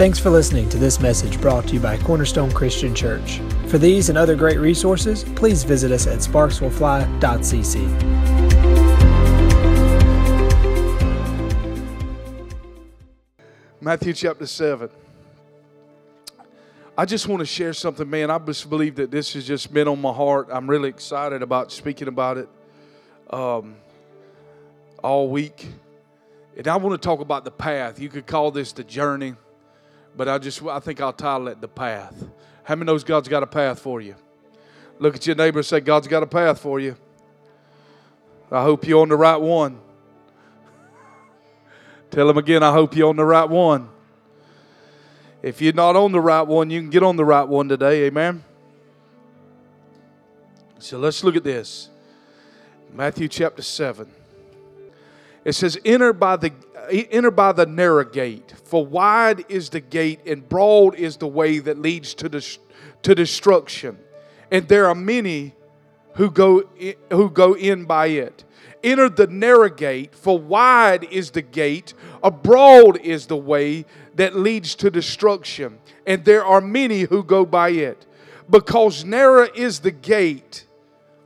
Thanks for listening to this message brought to you by Cornerstone Christian Church. For these and other great resources, please visit us at sparkswillfly.cc. Matthew chapter 7. I just want to share something, man. I just believe that this has just been on my heart. I'm really excited about speaking about it um, all week. And I want to talk about the path. You could call this the journey, but I just I think I'll title it the path. How many knows God's got a path for you? Look at your neighbor and say, God's got a path for you. I hope you're on the right one. Tell him again, I hope you're on the right one. If you're not on the right one, you can get on the right one today. Amen. So let's look at this. Matthew chapter 7. It says, Enter by the enter by the narrow gate, for wide is the gate and broad is the way that leads to, the, to destruction. And there are many who go, in, who go in by it. Enter the narrow gate, for wide is the gate, abroad is the way that leads to destruction, and there are many who go by it. Because narrow is the gate,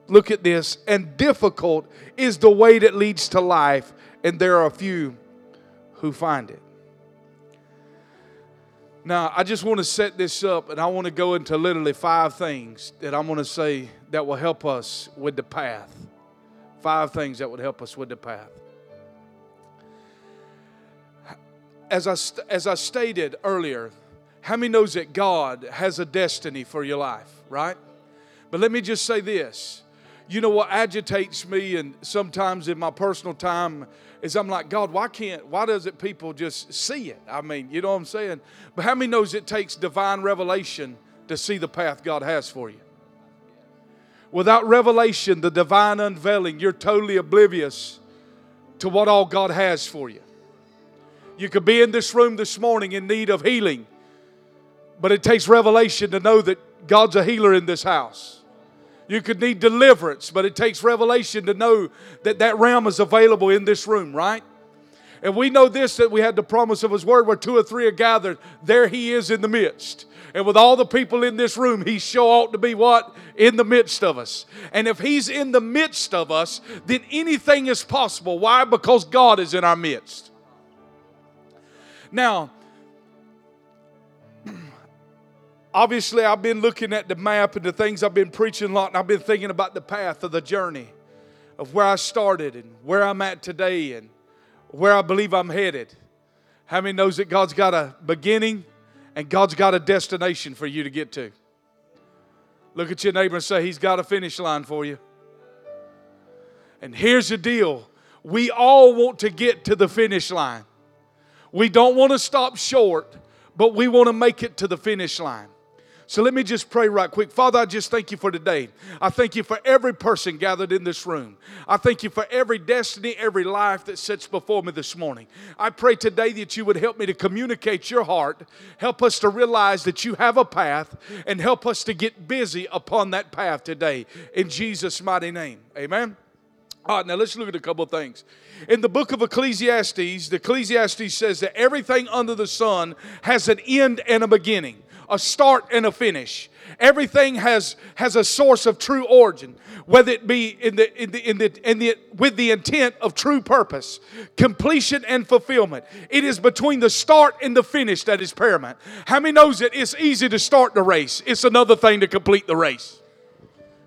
look at this, and difficult is the way that leads to life, and there are few who find it. Now, I just want to set this up, and I want to go into literally five things that I'm going to say that will help us with the path. Five things that would help us with the path. As I, as I stated earlier, how many knows that God has a destiny for your life, right? But let me just say this. You know what agitates me, and sometimes in my personal time, is I'm like, God, why can't, why doesn't people just see it? I mean, you know what I'm saying? But how many knows it takes divine revelation to see the path God has for you? Without revelation, the divine unveiling, you're totally oblivious to what all God has for you. You could be in this room this morning in need of healing, but it takes revelation to know that God's a healer in this house. You could need deliverance, but it takes revelation to know that that realm is available in this room, right? And we know this that we had the promise of His Word where two or three are gathered, there He is in the midst. And with all the people in this room, He sure ought to be what? In the midst of us. And if He's in the midst of us, then anything is possible. Why? Because God is in our midst. Now, obviously I've been looking at the map and the things I've been preaching a lot, and I've been thinking about the path of the journey of where I started and where I'm at today and where I believe I'm headed. How many knows that God's got a beginning and God's got a destination for you to get to? Look at your neighbor and say, He's got a finish line for you. And here's the deal we all want to get to the finish line. We don't want to stop short, but we want to make it to the finish line. So let me just pray right quick. Father, I just thank you for today. I thank you for every person gathered in this room. I thank you for every destiny, every life that sits before me this morning. I pray today that you would help me to communicate your heart, help us to realize that you have a path, and help us to get busy upon that path today. In Jesus' mighty name. Amen. All right, now let's look at a couple of things. In the book of Ecclesiastes, the Ecclesiastes says that everything under the sun has an end and a beginning a start and a finish. Everything has, has a source of true origin, whether it be in the, in the, in the, in the, with the intent of true purpose, completion and fulfillment. It is between the start and the finish that is paramount. How many knows that it's easy to start the race? It's another thing to complete the race.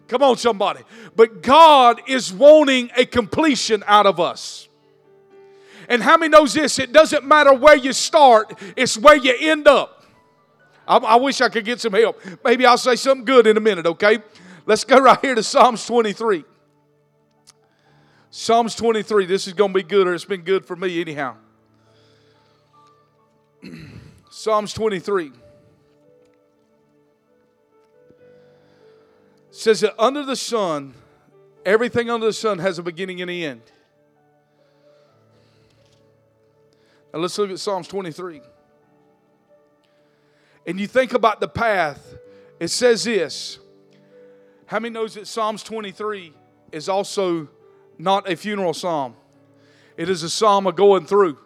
Come on, somebody. But God is wanting a completion out of us. And how many knows this? It doesn't matter where you start, it's where you end up. I, I wish I could get some help. Maybe I'll say something good in a minute, okay? Let's go right here to Psalms 23. Psalms 23. This is going to be good, or it's been good for me anyhow. Psalms 23 says that under the sun, everything under the sun has a beginning and an end. Now let's look at Psalms 23 and you think about the path, it says this. How many knows that Psalms 23 is also not a funeral psalm? It is a psalm of going through.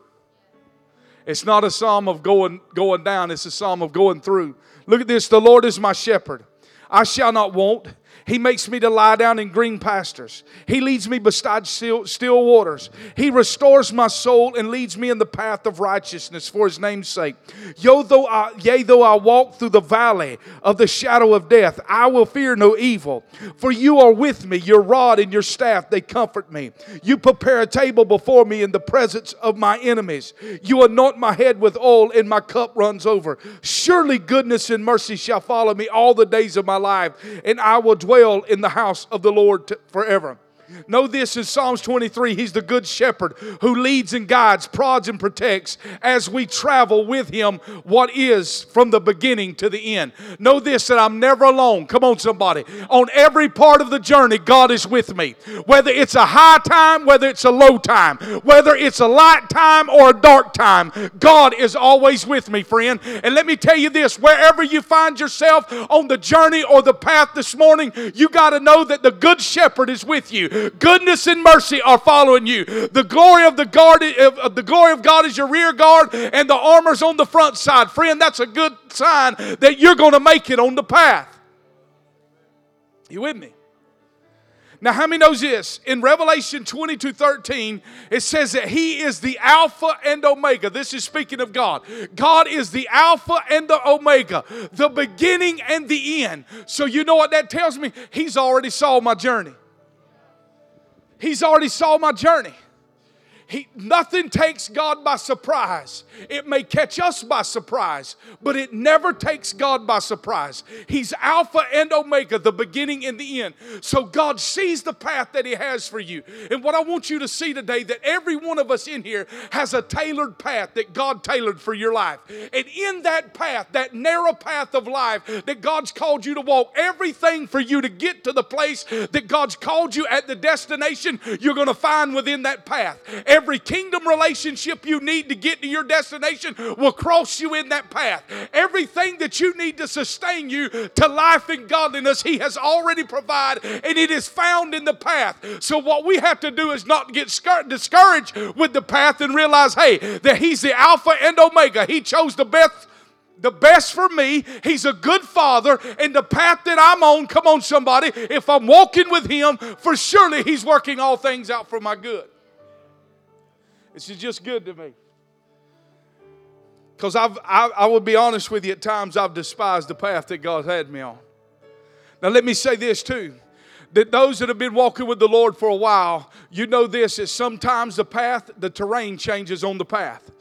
It's not a psalm of going, going down, it's a psalm of going through. Look at this the Lord is my shepherd. I shall not want. He makes me to lie down in green pastures. He leads me beside still, waters. He restores my soul and leads me in the path of righteousness for his name's sake. Yea, though I, yea, though I walk through the valley of the shadow of death, I will fear no evil. For you are with me, your rod and your staff, they comfort me. You prepare a table before me in the presence of my enemies. You anoint my head with oil, and my cup runs over. Surely goodness and mercy shall follow me all the days of my life, and I will dwell dwell in the house of the Lord forever. Know this in Psalms 23 He's the good shepherd who leads and guides, prods and protects as we travel with Him what is from the beginning to the end. Know this that I'm never alone. Come on, somebody. On every part of the journey, God is with me. Whether it's a high time, whether it's a low time, whether it's a light time or a dark time, God is always with me, friend. And let me tell you this wherever you find yourself on the journey or the path this morning, you got to know that the good shepherd is with you. Goodness and mercy are following you. The glory of the guard, of the glory of God is your rear guard, and the armor's on the front side. Friend, that's a good sign that you're going to make it on the path. You with me? Now, how many knows this? In Revelation 22 13, it says that He is the Alpha and Omega. This is speaking of God. God is the Alpha and the Omega, the beginning and the end. So, you know what that tells me? He's already saw my journey. He's already saw my journey. He, nothing takes God by surprise. It may catch us by surprise, but it never takes God by surprise. He's Alpha and Omega, the beginning and the end. So God sees the path that He has for you. And what I want you to see today that every one of us in here has a tailored path that God tailored for your life. And in that path, that narrow path of life that God's called you to walk, everything for you to get to the place that God's called you at the destination, you're going to find within that path. Every kingdom relationship you need to get to your destination will cross you in that path. Everything that you need to sustain you to life and godliness, He has already provided, and it is found in the path. So, what we have to do is not get discouraged with the path and realize, hey, that He's the Alpha and Omega. He chose the best the best for me. He's a good father, and the path that I'm on, come on, somebody, if I'm walking with Him, for surely He's working all things out for my good. This is just good to me. Because I, I will be honest with you, at times I've despised the path that God had me on. Now, let me say this too that those that have been walking with the Lord for a while, you know this is sometimes the path, the terrain changes on the path.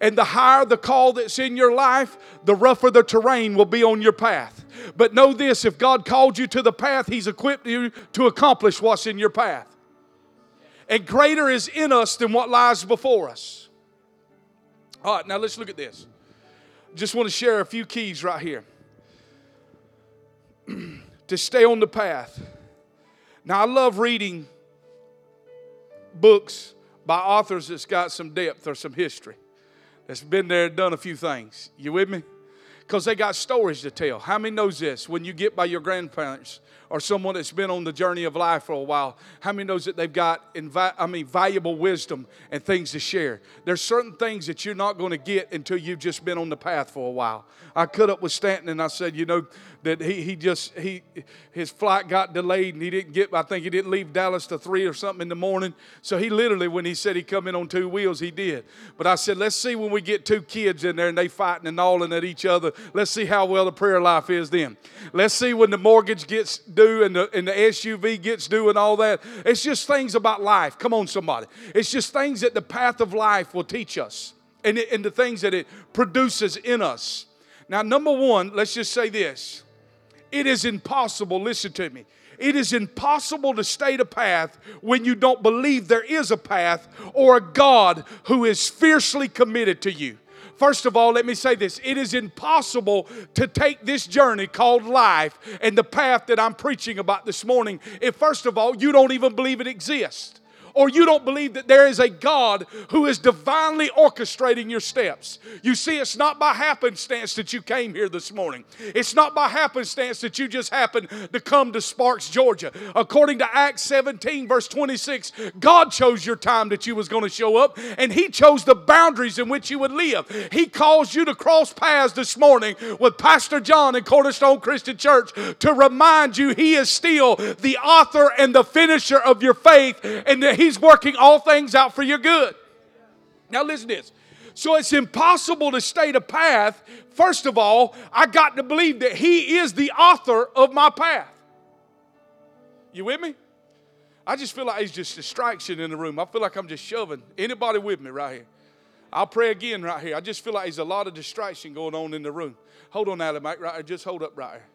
And the higher the call that's in your life, the rougher the terrain will be on your path. But know this if God called you to the path, He's equipped you to accomplish what's in your path and greater is in us than what lies before us. All right, now let's look at this. Just want to share a few keys right here to stay on the path. Now, I love reading books by authors that's got some depth or some history, that's been there done a few things. You with me? Because they got stories to tell. How many knows this? When you get by your grandparents or someone that's been on the journey of life for a while, how many knows that they've got invi- I mean valuable wisdom and things to share? There's certain things that you're not going to get until you've just been on the path for a while. I cut up with Stanton and I said, you know, that he, he just he his flight got delayed and he didn't get I think he didn't leave Dallas to three or something in the morning. So he literally when he said he come in on two wheels, he did. But I said, let's see when we get two kids in there and they fighting and gnawing at each other. Let's see how well the prayer life is then. Let's see when the mortgage gets due and the and the SUV gets due and all that. It's just things about life. Come on, somebody. It's just things that the path of life will teach us. And, it, and the things that it produces in us. Now, number one, let's just say this it is impossible, listen to me. It is impossible to state a path when you don't believe there is a path or a God who is fiercely committed to you. First of all, let me say this it is impossible to take this journey called life and the path that I'm preaching about this morning if, first of all, you don't even believe it exists or you don't believe that there is a God who is divinely orchestrating your steps. You see, it's not by happenstance that you came here this morning. It's not by happenstance that you just happened to come to Sparks, Georgia. According to Acts 17, verse 26, God chose your time that you was going to show up, and He chose the boundaries in which you would live. He caused you to cross paths this morning with Pastor John and Cornerstone Christian Church to remind you He is still the author and the finisher of your faith, and that He's working all things out for your good. Now, listen to this. So it's impossible to stay the path. First of all, I got to believe that He is the author of my path. You with me? I just feel like it's just distraction in the room. I feel like I'm just shoving. Anybody with me right here? I'll pray again right here. I just feel like there's a lot of distraction going on in the room. Hold on, Adam, right here. Just hold up right here.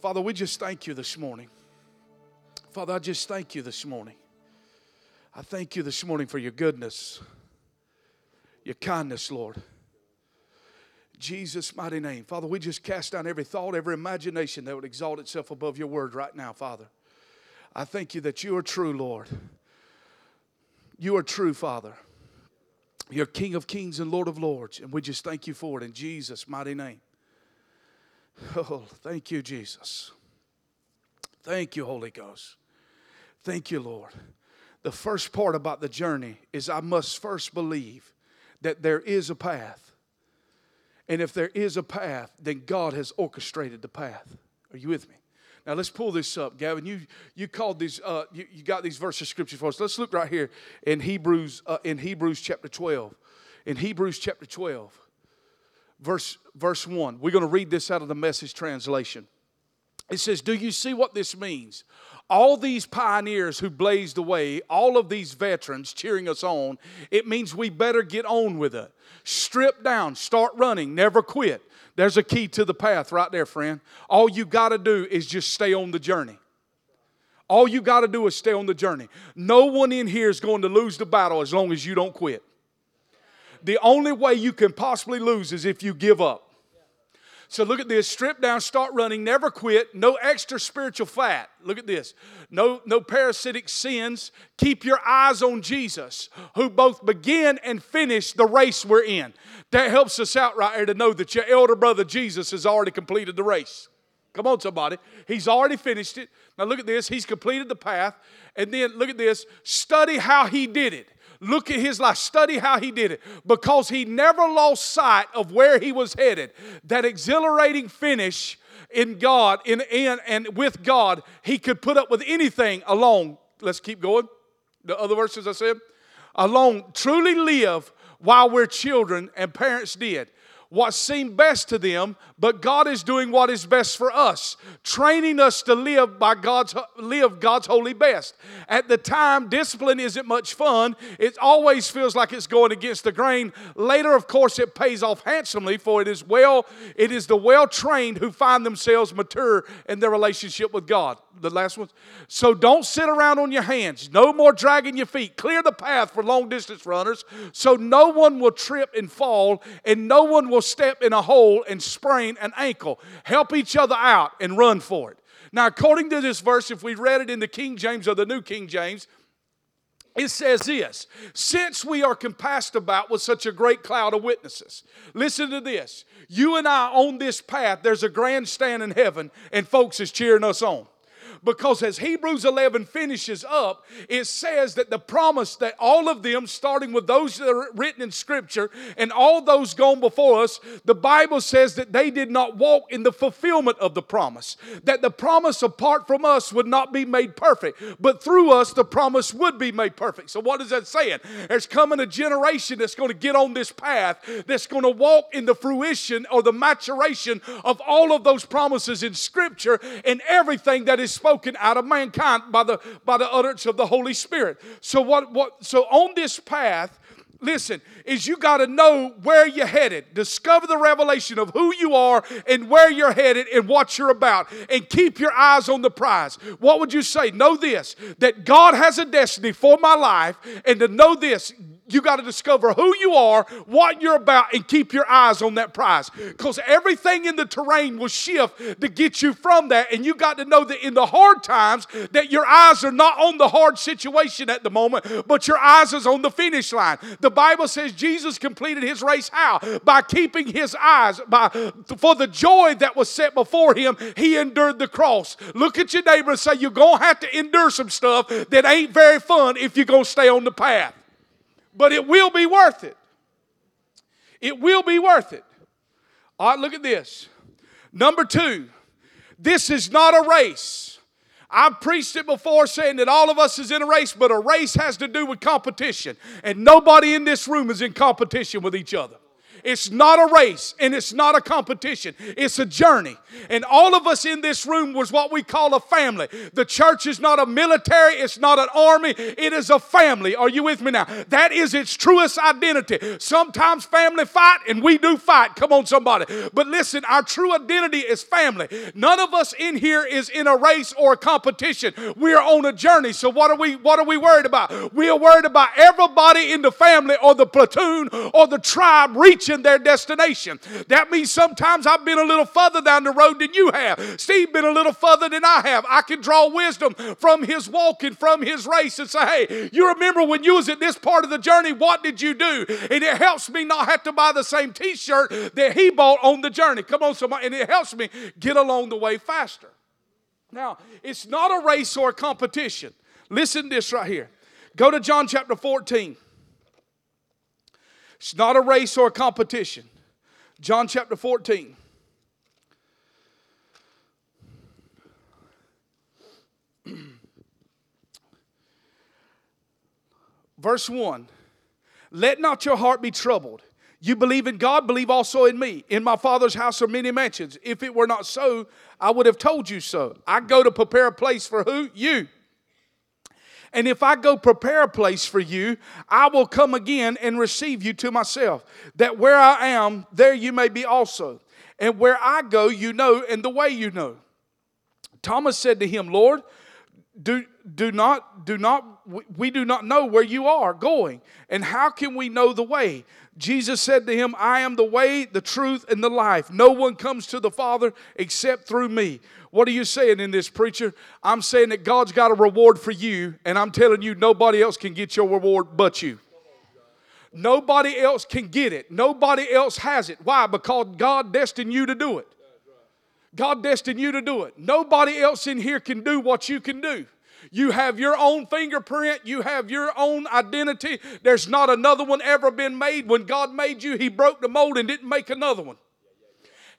Father, we just thank you this morning. Father, I just thank you this morning. I thank you this morning for your goodness, your kindness, Lord. Jesus' mighty name. Father, we just cast down every thought, every imagination that would exalt itself above your word right now, Father. I thank you that you are true, Lord. You are true, Father. You're King of kings and Lord of lords, and we just thank you for it in Jesus' mighty name. Oh, thank you, Jesus. Thank you, Holy Ghost. Thank you, Lord. The first part about the journey is I must first believe that there is a path. And if there is a path, then God has orchestrated the path. Are you with me? Now let's pull this up, Gavin. You you called these uh, you, you got these verses of scripture for us. Let's look right here in Hebrews uh, in Hebrews chapter twelve. In Hebrews chapter twelve, verse verse one. We're going to read this out of the Message translation. It says, "Do you see what this means? All these pioneers who blazed the way, all of these veterans cheering us on, it means we better get on with it. Strip down, start running, never quit. There's a key to the path right there, friend. All you got to do is just stay on the journey. All you got to do is stay on the journey. No one in here is going to lose the battle as long as you don't quit. The only way you can possibly lose is if you give up. So look at this strip down, start running, never quit, no extra spiritual fat. Look at this. No, no parasitic sins. Keep your eyes on Jesus, who both begin and finish the race we're in. That helps us out right here to know that your elder brother Jesus has already completed the race. Come on, somebody. He's already finished it. Now look at this. He's completed the path. And then look at this. Study how he did it. Look at his life. Study how he did it. Because he never lost sight of where he was headed. That exhilarating finish in God, in, in and with God, he could put up with anything alone. Let's keep going. The other verses I said. Alone, truly live while we're children and parents did what seemed best to them, but God is doing what is best for us, training us to live by God's live God's holy best. At the time, discipline isn't much fun. It always feels like it's going against the grain. Later, of course, it pays off handsomely, for it is well, it is the well-trained who find themselves mature in their relationship with God. The last one. So don't sit around on your hands. No more dragging your feet. Clear the path for long distance runners so no one will trip and fall and no one will step in a hole and sprain an ankle. Help each other out and run for it. Now, according to this verse, if we read it in the King James or the New King James, it says this since we are compassed about with such a great cloud of witnesses listen to this you and i on this path there's a grandstand in heaven and folks is cheering us on because as Hebrews 11 finishes up, it says that the promise that all of them, starting with those that are written in Scripture and all those gone before us, the Bible says that they did not walk in the fulfillment of the promise. That the promise apart from us would not be made perfect, but through us the promise would be made perfect. So, what is that saying? There's coming a generation that's going to get on this path that's going to walk in the fruition or the maturation of all of those promises in Scripture and everything that is spoken spoken out of mankind by the by the utterance of the Holy Spirit. So what what so on this path listen, is you got to know where you're headed. Discover the revelation of who you are and where you're headed and what you're about. And keep your eyes on the prize. What would you say? Know this that God has a destiny for my life, and to know this, you got to discover who you are, what you're about, and keep your eyes on that prize. Because everything in the terrain will shift to get you from that. And you got to know that in the hard times, that your eyes are not on the hard situation at the moment, but your eyes is on the finish line. The Bible says Jesus completed his race how? By keeping his eyes, by for the joy that was set before him, he endured the cross. Look at your neighbor and say, You're gonna have to endure some stuff that ain't very fun if you're gonna stay on the path but it will be worth it. It will be worth it. All right, look at this. Number two, this is not a race. I've preached it before saying that all of us is in a race, but a race has to do with competition. And nobody in this room is in competition with each other. It's not a race and it's not a competition. It's a journey. And all of us in this room was what we call a family. The church is not a military, it's not an army, it is a family. Are you with me now? That is its truest identity. Sometimes family fight and we do fight. Come on, somebody. But listen, our true identity is family. None of us in here is in a race or a competition. We are on a journey. So what are we what are we worried about? We are worried about everybody in the family or the platoon or the tribe reaching their destination. That means sometimes I've been a little further down the road than you have. Steve been a little further than I have. I can draw wisdom from his walking, from his race, and say, hey, you remember when you was at this part of the journey, what did you do? And it helps me not have to buy the same t-shirt that he bought on the journey. Come on, somebody. And it helps me get along the way faster. Now, it's not a race or a competition. Listen to this right here. Go to John chapter 14. It's not a race or a competition. John chapter 14. Verse 1 Let not your heart be troubled. You believe in God, believe also in me. In my Father's house are many mansions. If it were not so, I would have told you so. I go to prepare a place for who? You. And if I go prepare a place for you, I will come again and receive you to myself, that where I am, there you may be also. And where I go, you know, and the way you know. Thomas said to him, Lord, do, do not, do not, we do not know where you are going. And how can we know the way? Jesus said to him, I am the way, the truth, and the life. No one comes to the Father except through me. What are you saying in this, preacher? I'm saying that God's got a reward for you, and I'm telling you, nobody else can get your reward but you. Nobody else can get it. Nobody else has it. Why? Because God destined you to do it. God destined you to do it. Nobody else in here can do what you can do. You have your own fingerprint. You have your own identity. There's not another one ever been made. When God made you, He broke the mold and didn't make another one.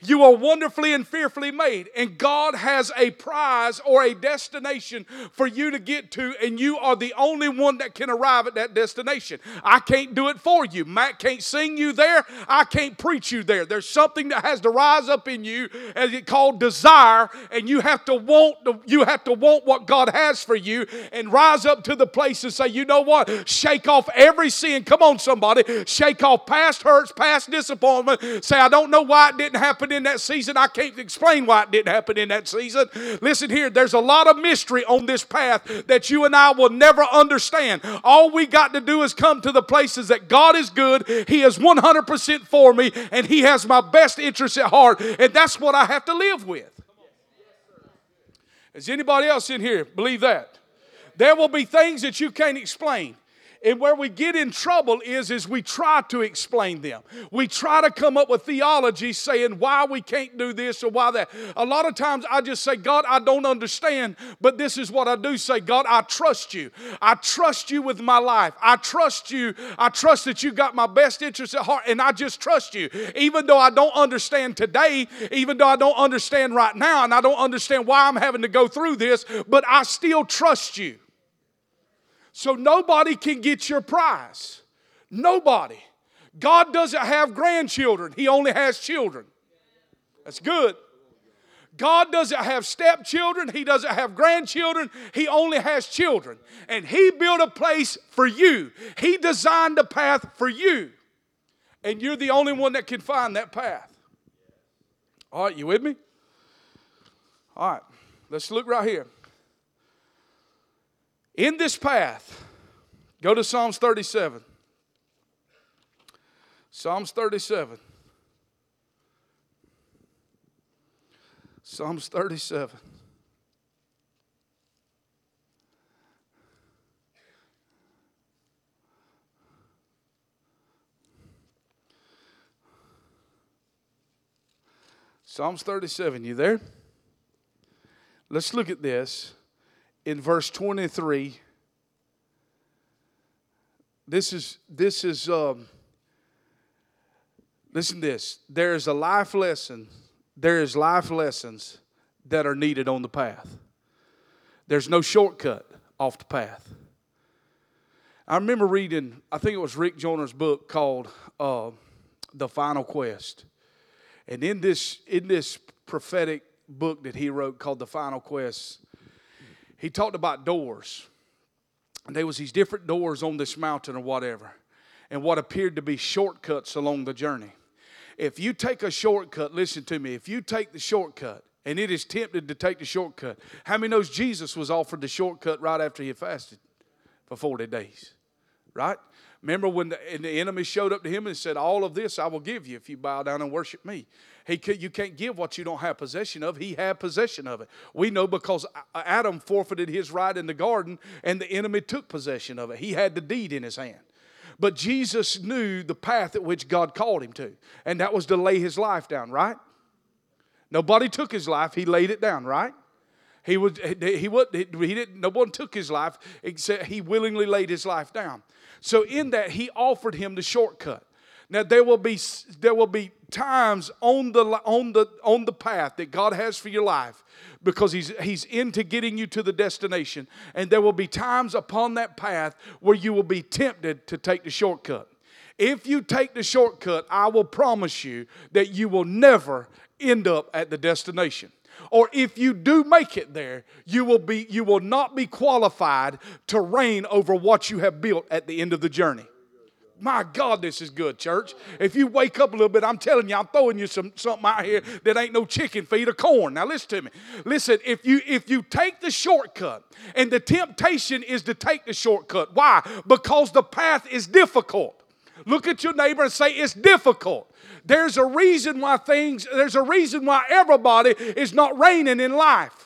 You are wonderfully and fearfully made, and God has a prize or a destination for you to get to, and you are the only one that can arrive at that destination. I can't do it for you. Matt can't sing you there. I can't preach you there. There's something that has to rise up in you, as it called desire, and you have to want the, you have to want what God has for you, and rise up to the place and say, you know what? Shake off every sin. Come on, somebody. Shake off past hurts, past disappointment. Say, I don't know why it didn't happen in that season. I can't explain why it didn't happen in that season. Listen here, there's a lot of mystery on this path that you and I will never understand. All we got to do is come to the places that God is good, He is 100% for me, and He has my best interest at heart, and that's what I have to live with. Does anybody else in here believe that? There will be things that you can't explain. And where we get in trouble is, is we try to explain them. We try to come up with theology saying why we can't do this or why that. A lot of times I just say, God, I don't understand, but this is what I do say, God, I trust you. I trust you with my life. I trust you. I trust that you got my best interest at heart, and I just trust you. Even though I don't understand today, even though I don't understand right now, and I don't understand why I'm having to go through this, but I still trust you. So nobody can get your prize. Nobody. God doesn't have grandchildren, He only has children. That's good. God doesn't have stepchildren, He doesn't have grandchildren, He only has children. And He built a place for you, He designed a path for you. And you're the only one that can find that path. All right, you with me? All right, let's look right here. In this path, go to Psalms 37. Psalms 37. Psalms 37. Psalms 37, you there? Let's look at this in verse 23. This is, this is, um, listen to this. There is a life lesson, there is life lessons that are needed on the path. There's no shortcut off the path. I remember reading, I think it was Rick Joyner's book called uh, The Final Quest. And in this, in this prophetic book that he wrote called The Final Quest, he talked about doors. And there was these different doors on this mountain or whatever, and what appeared to be shortcuts along the journey. If you take a shortcut, listen to me, if you take the shortcut, and it is tempted to take the shortcut, how many knows Jesus was offered the shortcut right after he fasted for 40 days? Right? Remember when the, the, enemy showed up to him and said, All of this I will give you if you bow down and worship me. He you can't give what you don't have possession of. He had possession of it. We know because Adam forfeited his right in the garden and the enemy took possession of it. He had the deed in his hand. But Jesus knew the path at which God called him to, and that was to lay his life down, right? Nobody took his life, he laid it down, right? He would he would he didn't no one took his life except he willingly laid his life down. So in that he offered him the shortcut. Now there will be there will be times on the on the on the path that God has for your life because he's he's into getting you to the destination and there will be times upon that path where you will be tempted to take the shortcut. If you take the shortcut, I will promise you that you will never end up at the destination or if you do make it there, you will be you will not be qualified to reign over what you have built at the end of the journey. My God, this is good, church. If you wake up a little bit, I'm telling you, I'm throwing you some something out here that ain't no chicken feed or corn. Now listen to me. Listen, if you if you take the shortcut, and the temptation is to take the shortcut. Why? Because the path is difficult. Look at your neighbor and say, It's difficult. There's a reason why things, there's a reason why everybody is not reigning in life.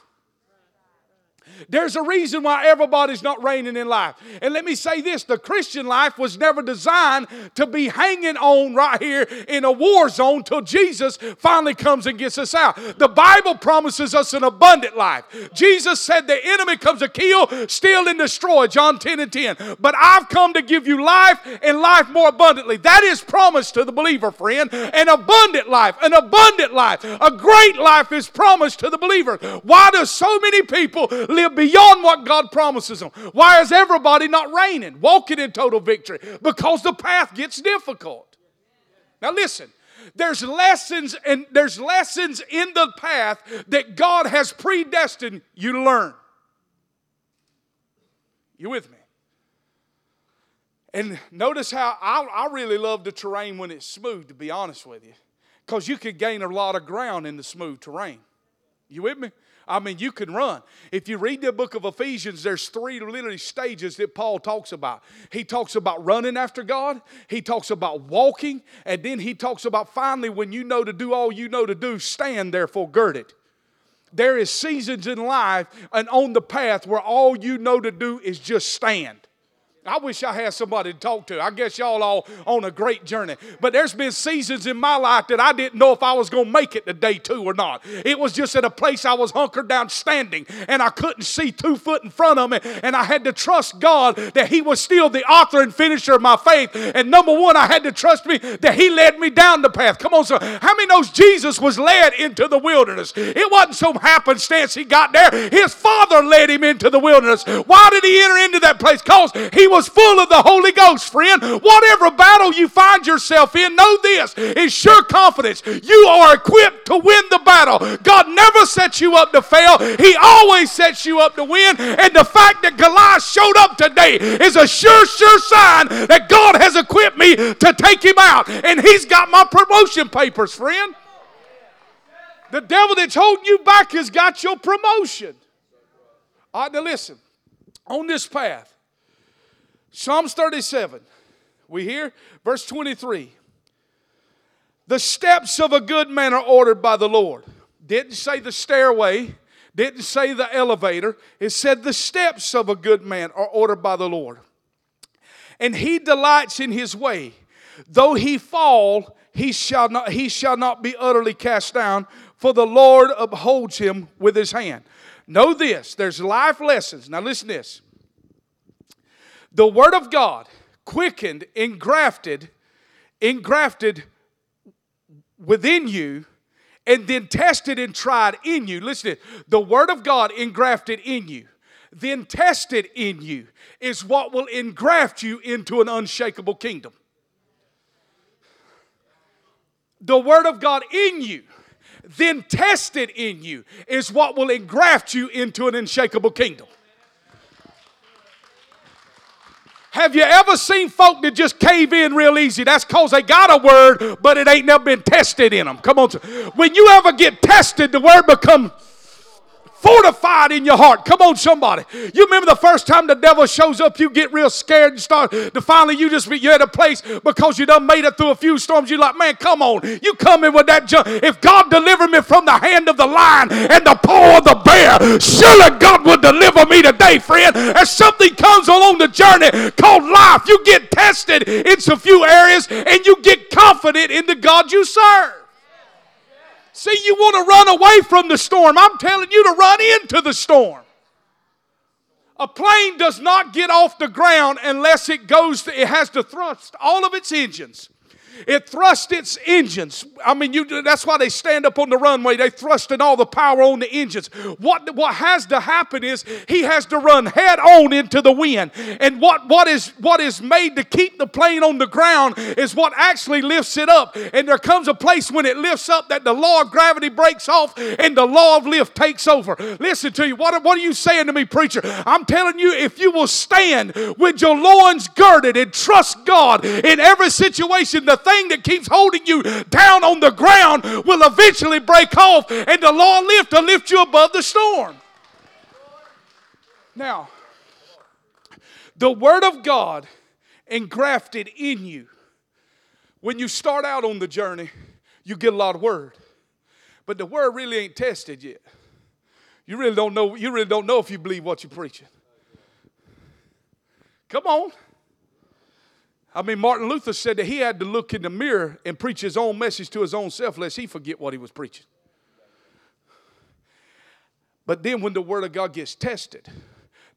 There's a reason why everybody's not reigning in life. And let me say this the Christian life was never designed to be hanging on right here in a war zone till Jesus finally comes and gets us out. The Bible promises us an abundant life. Jesus said the enemy comes to kill, steal, and destroy, John 10 and 10. But I've come to give you life and life more abundantly. That is promised to the believer, friend. An abundant life, an abundant life, a great life is promised to the believer. Why do so many people live beyond what God promises them. Why is everybody not reigning, walking in total victory? Because the path gets difficult. Now listen, there's lessons and there's lessons in the path that God has predestined you to learn. You with me? And notice how I, I really love the terrain when it's smooth, to be honest with you, because you can gain a lot of ground in the smooth terrain. You with me? I mean, you can run. If you read the book of Ephesians, there's three literally stages that Paul talks about. He talks about running after God, he talks about walking, and then he talks about finally, when you know to do all you know to do, stand therefore girded. There is seasons in life and on the path where all you know to do is just stand. I wish I had somebody to talk to. I guess y'all all on a great journey. But there's been seasons in my life that I didn't know if I was going to make it to day two or not. It was just at a place I was hunkered down standing and I couldn't see two foot in front of me. And I had to trust God that He was still the author and finisher of my faith. And number one, I had to trust me that He led me down the path. Come on, sir. How many knows Jesus was led into the wilderness? It wasn't some happenstance He got there. His Father led Him into the wilderness. Why did He enter into that place? Because He was was full of the Holy Ghost, friend. Whatever battle you find yourself in, know this is sure confidence. You are equipped to win the battle. God never sets you up to fail, He always sets you up to win. And the fact that Goliath showed up today is a sure, sure sign that God has equipped me to take him out. And He's got my promotion papers, friend. The devil that's holding you back has got your promotion. All right, now listen. On this path, Psalms 37. We hear verse 23. The steps of a good man are ordered by the Lord. Didn't say the stairway, didn't say the elevator. It said the steps of a good man are ordered by the Lord. And he delights in his way. Though he fall, he shall not, he shall not be utterly cast down, for the Lord upholds him with his hand. Know this, there's life lessons. Now listen this. The word of God, quickened, engrafted, engrafted within you, and then tested and tried in you. Listen, the word of God engrafted in you, then tested in you, is what will engraft you into an unshakable kingdom. The word of God in you then tested in you is what will engraft you into an unshakable kingdom. Have you ever seen folk that just cave in real easy? That's because they got a word, but it ain't never been tested in them. Come on. When you ever get tested, the word becomes fortified in your heart. Come on, somebody. You remember the first time the devil shows up, you get real scared and start to finally you just you're at a place because you done made it through a few storms. You're like, man, come on. You come in with that junk. If God delivered me from the hand of the lion and the paw of the bear, surely God will deliver me today, friend. As something comes along the journey called life, you get tested in some few areas and you get confident in the God you serve. See, you want to run away from the storm. I'm telling you to run into the storm. A plane does not get off the ground unless it goes, it has to thrust all of its engines it thrust its engines. I mean, you, that's why they stand up on the runway. They thrusting all the power on the engines. What, what has to happen is he has to run head on into the wind. And what, what, is, what is made to keep the plane on the ground is what actually lifts it up. And there comes a place when it lifts up that the law of gravity breaks off and the law of lift takes over. Listen to you. What, what are you saying to me, preacher? I'm telling you, if you will stand with your loins girded and trust God in every situation, the thing that keeps holding you down on the ground will eventually break off and the law lift to lift you above the storm. Now, the Word of God engrafted in you. When you start out on the journey, you get a lot of Word. But the Word really ain't tested yet. You really don't know, you really don't know if you believe what you're preaching. Come on. I mean, Martin Luther said that he had to look in the mirror and preach his own message to his own self, lest he forget what he was preaching. But then, when the Word of God gets tested,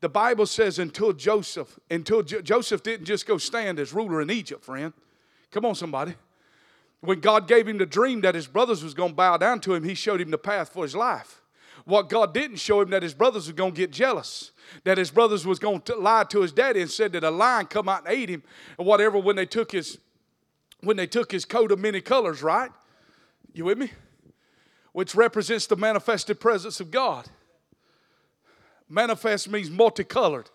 the Bible says until Joseph, until jo- Joseph didn't just go stand as ruler in Egypt, friend. Come on, somebody. When God gave him the dream that his brothers was going to bow down to him, he showed him the path for his life. What God didn't show him that his brothers were going to get jealous, that his brothers was going to lie to his daddy and said that a lion come out and ate him, or whatever. When they took his, when they took his coat of many colors, right? You with me? Which represents the manifested presence of God. Manifest means multicolored,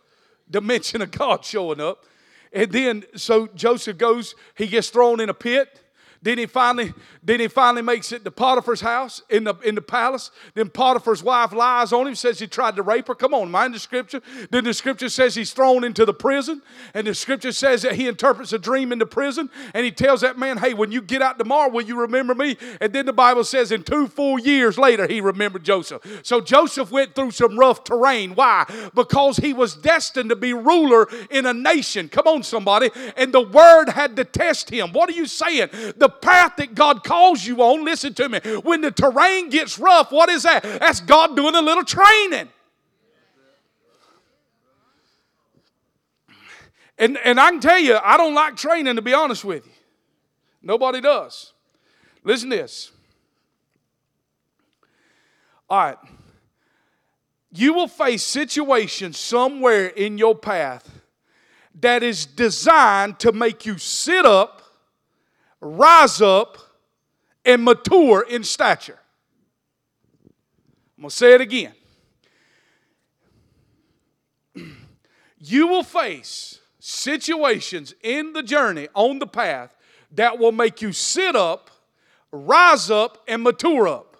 dimension of God showing up. And then, so Joseph goes, he gets thrown in a pit. Then he finally, then he finally makes it to Potiphar's house in the in the palace. Then Potiphar's wife lies on him, says he tried to rape her. Come on, mind the scripture. Then the scripture says he's thrown into the prison, and the scripture says that he interprets a dream in the prison, and he tells that man, "Hey, when you get out tomorrow, will you remember me?" And then the Bible says, in two full years later, he remembered Joseph. So Joseph went through some rough terrain. Why? Because he was destined to be ruler in a nation. Come on, somebody. And the word had to test him. What are you saying? The path that God calls you on, listen to me, when the terrain gets rough, what is that? That's God doing a little training. And, and I can tell you, I don't like training, to be honest with you. Nobody does. Listen to this. All right. You will face situations somewhere in your path that is designed to make you sit up, rise up, and mature in stature. I'm going to say it again. You will face situations in the journey, on the path, that will make you sit up, rise up, and mature up.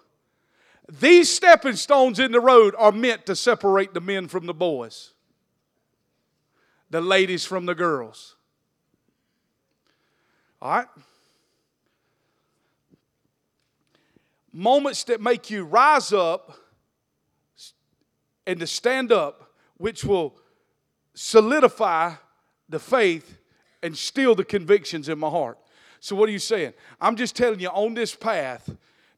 These stepping stones in the road are meant to separate the men from the boys, the ladies from the girls. All right? Moments that make you rise up and to stand up, which will solidify the faith and still the convictions in my heart. So, what are you saying? I'm just telling you on this path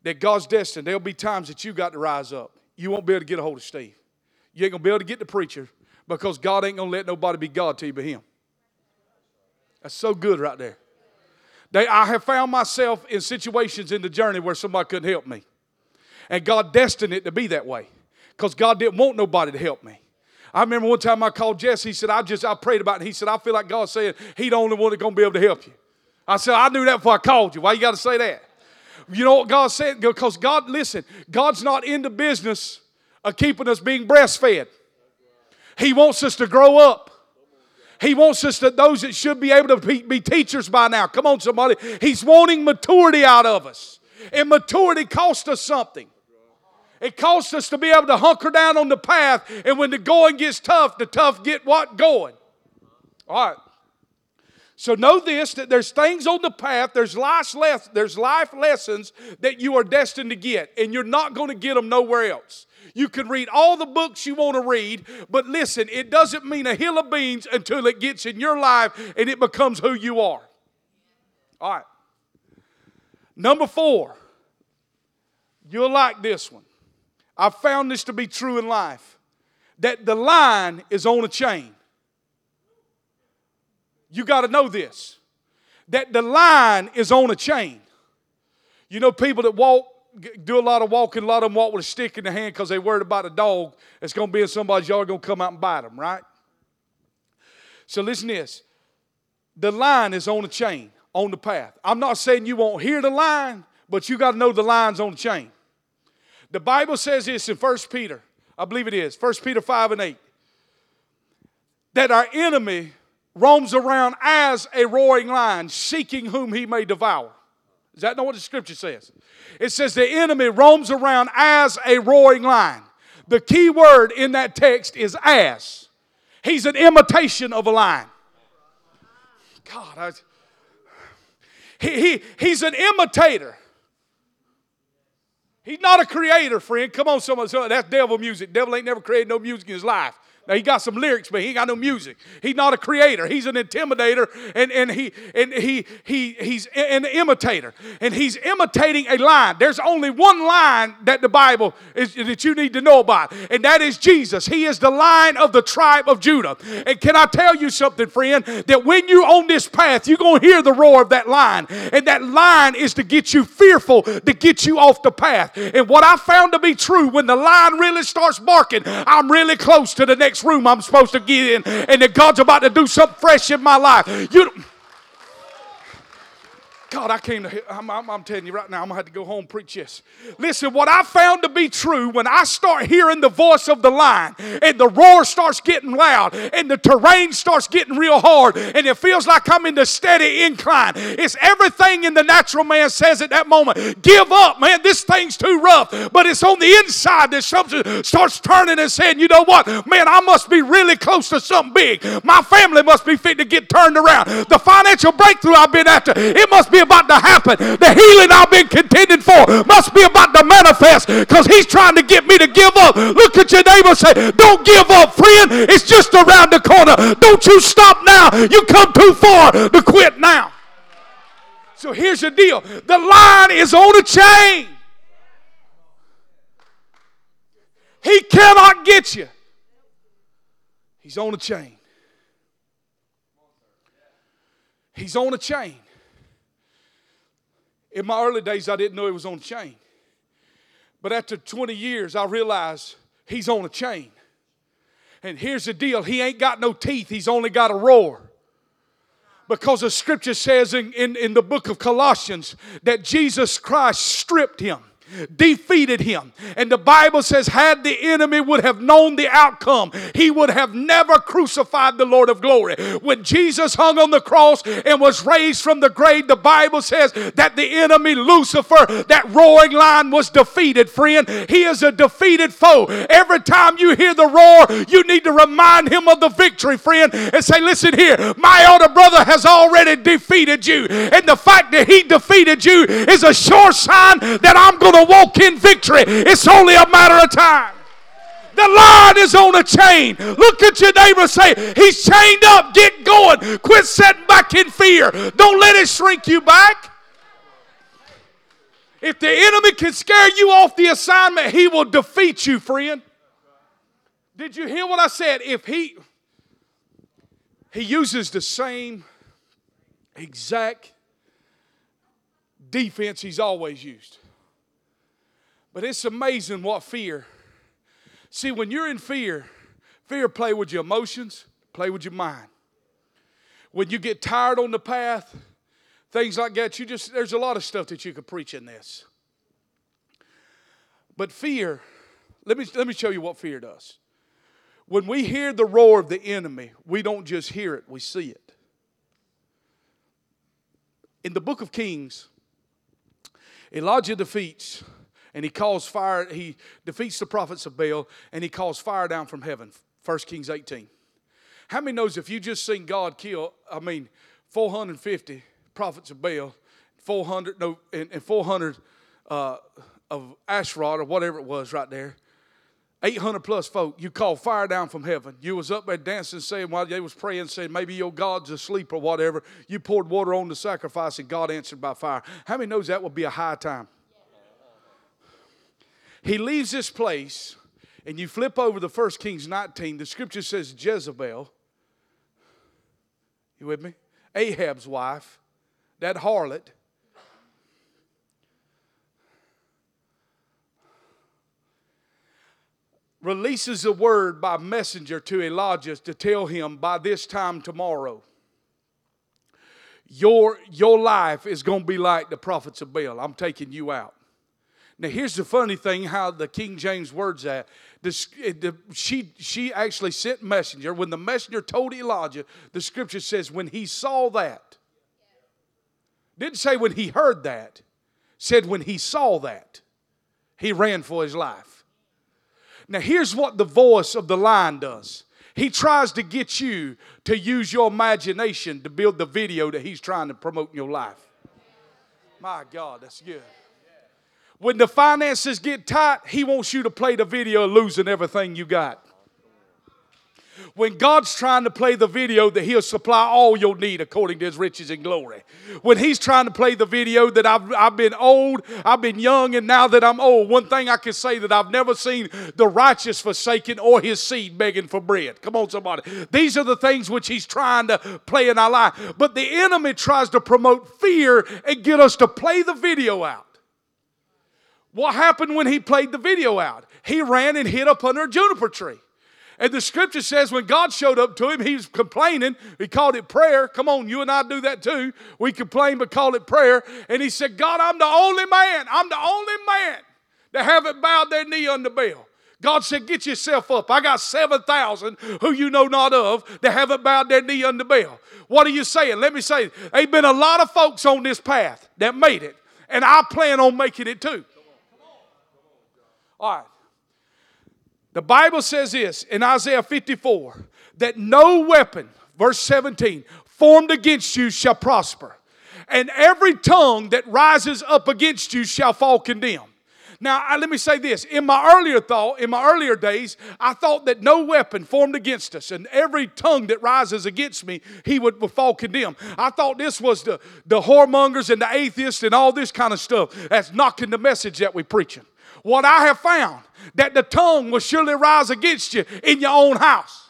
that God's destined, there'll be times that you got to rise up. You won't be able to get a hold of Steve. You ain't gonna be able to get the preacher because God ain't gonna let nobody be God to you but Him. That's so good right there. They, I have found myself in situations in the journey where somebody couldn't help me. And God destined it to be that way because God didn't want nobody to help me. I remember one time I called Jesse. He said, I just, I prayed about it. He said, I feel like God said he the only one that's going to be able to help you. I said, I knew that before I called you. Why you got to say that? You know what God said? Because God, listen, God's not in the business of keeping us being breastfed. He wants us to grow up. He wants us to, those that should be able to be, teachers by now. Come on, somebody. He's wanting maturity out of us. And maturity costs us something. It costs us to be able to hunker down on the path, and when the going gets tough, the tough get what? Going. All right. So know this that there's things on the path, there's life, there's life lessons that you are destined to get, and you're not going to get them nowhere else. You can read all the books you want to read, but listen, it doesn't mean a hill of beans until it gets in your life and it becomes who you are. All right. Number four, you'll like this one. I've found this to be true in life that the line is on a chain. You got to know this that the line is on a chain. You know, people that walk, do a lot of walking, a lot of them walk with a stick in the hand because they're worried about a dog that's going to be in somebody's yard, going to come out and bite them, right? So listen to this. The line is on a chain, on the path. I'm not saying you won't hear the line, but you got to know the line's on the chain. The Bible says this in 1 Peter, I believe it is, 1 Peter 5 and 8, that our enemy roams around as a roaring lion, seeking whom he may devour. Is that not what the scripture says? It says the enemy roams around as a roaring lion. The key word in that text is as. He's an imitation of a lion. God, I, he, he, he's an imitator. He's not a creator, friend. Come on, someone. That's devil music. Devil ain't never created no music in his life. Now he got some lyrics, but he got no music. He's not a creator. He's an intimidator, and, and he and he he he's an imitator, and he's imitating a line. There's only one line that the Bible is that you need to know about, and that is Jesus. He is the line of the tribe of Judah. And can I tell you something, friend? That when you're on this path, you're gonna hear the roar of that line, and that line is to get you fearful, to get you off the path. And what I found to be true, when the line really starts barking, I'm really close to the next room I'm supposed to get in, and that God's about to do something fresh in my life. You. God, I came to, I'm, I'm, I'm, telling you right now, I'm to have to go home preach this. Listen, what I found to be true when I start hearing the voice of the lion and the roar starts getting loud and the terrain starts getting real hard and it feels like I'm in the steady incline, it's everything in the natural man says at that moment, give up, man, this thing's too rough. But it's on the inside that something starts turning and saying, you know what, man, I must be really close to something big. My family must be fit to get turned around. The financial breakthrough I've been after, it must be about to happen. The healing I've been contending for must be about to manifest because he's trying to get me to give up. Look at your neighbor say, Don't give up, friend. It's just around the corner. Don't you stop now. You come too far to quit now. So here's the deal the line is on a chain. He cannot get you. He's on a chain. He's on a chain. In my early days, I didn't know he was on a chain. But after 20 years, I realized he's on a chain. And here's the deal he ain't got no teeth, he's only got a roar. Because the scripture says in, in, in the book of Colossians that Jesus Christ stripped him defeated him. And the Bible says, had the enemy would have known the outcome, he would have never crucified the Lord of glory. When Jesus hung on the cross and was raised from the grave, the Bible says that the enemy, Lucifer, that roaring lion, was defeated, friend. He is a defeated foe. Every time you hear the roar, you need to remind him of the victory, friend, and say, Listen here, my older brother has already defeated you. And the fact that he defeated you is a sure sign that I'm going to to walk in victory. It's only a matter of time. The lion is on a chain. Look at your neighbor say, He's chained up. Get going. Quit sitting back in fear. Don't let it shrink you back. If the enemy can scare you off the assignment, he will defeat you, friend. Did you hear what I said? If he he uses the same exact defense he's always used. But it's amazing what fear. See, when you're in fear, fear play with your emotions, play with your mind. When you get tired on the path, things like that, you just there's a lot of stuff that you could preach in this. But fear, let me let me show you what fear does. When we hear the roar of the enemy, we don't just hear it, we see it. In the book of Kings, Elijah defeats and he calls fire, he defeats the prophets of Baal and he calls fire down from heaven. 1 Kings 18. How many knows if you just seen God kill, I mean, 450 prophets of Baal, 400, no, and, and 400 uh, of Asherah or whatever it was right there, 800 plus folk, you called fire down from heaven. You was up there dancing, saying while they was praying, saying maybe your God's asleep or whatever. You poured water on the sacrifice and God answered by fire. How many knows that would be a high time? He leaves this place, and you flip over the First Kings 19. The scripture says Jezebel, you with me? Ahab's wife, that harlot, releases a word by messenger to Elijah to tell him by this time tomorrow, your, your life is going to be like the prophets of Baal. I'm taking you out. Now, here's the funny thing how the King James words that. Eh, the, she, she actually sent messenger. When the messenger told Elijah, the scripture says, when he saw that, didn't say when he heard that, said when he saw that, he ran for his life. Now, here's what the voice of the lion does he tries to get you to use your imagination to build the video that he's trying to promote in your life. My God, that's good. When the finances get tight, he wants you to play the video of losing everything you got when God's trying to play the video that He'll supply all your need according to His riches and glory. When He's trying to play the video that I've, I've been old, I've been young, and now that I'm old, one thing I can say that I've never seen the righteous forsaken or his seed begging for bread. Come on, somebody. These are the things which He's trying to play in our life. But the enemy tries to promote fear and get us to play the video out. What happened when he played the video out? He ran and hid up under a juniper tree. And the scripture says when God showed up to him, he was complaining. He called it prayer. Come on, you and I do that too. We complain but call it prayer. And he said, God, I'm the only man. I'm the only man that haven't bowed their knee unto Baal. God said, Get yourself up. I got 7,000 who you know not of that haven't bowed their knee unto Baal. What are you saying? Let me say, there been a lot of folks on this path that made it, and I plan on making it too. All right. The Bible says this in Isaiah 54 that no weapon, verse 17, formed against you shall prosper, and every tongue that rises up against you shall fall condemned. Now, let me say this. In my earlier thought, in my earlier days, I thought that no weapon formed against us and every tongue that rises against me, he would, would fall condemned. I thought this was the, the whoremongers and the atheists and all this kind of stuff that's knocking the message that we're preaching. What I have found that the tongue will surely rise against you in your own house.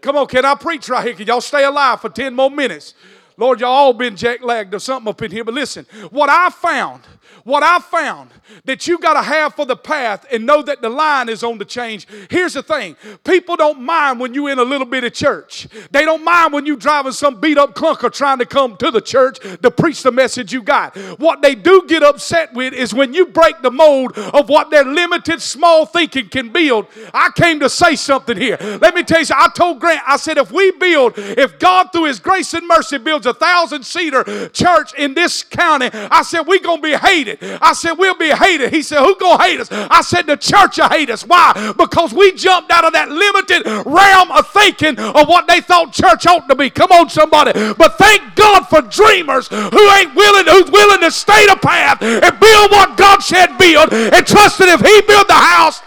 Come on, can I preach right here? Can y'all stay alive for 10 more minutes? Lord, y'all all been jack lagged or something up in here, but listen, what I found what I found that you got to have for the path and know that the line is on the change. Here's the thing people don't mind when you're in a little bit of church, they don't mind when you're driving some beat up clunker trying to come to the church to preach the message you got. What they do get upset with is when you break the mold of what their limited, small thinking can build. I came to say something here. Let me tell you, I told Grant, I said, if we build, if God through His grace and mercy builds a a thousand seater church in this county, I said, We're going to be hated. I said, We'll be hated. He said, Who going to hate us? I said, The church will hate us. Why? Because we jumped out of that limited realm of thinking of what they thought church ought to be. Come on, somebody. But thank God for dreamers who ain't willing, who's willing to stay the path and build what God said build and trust that if He built the house,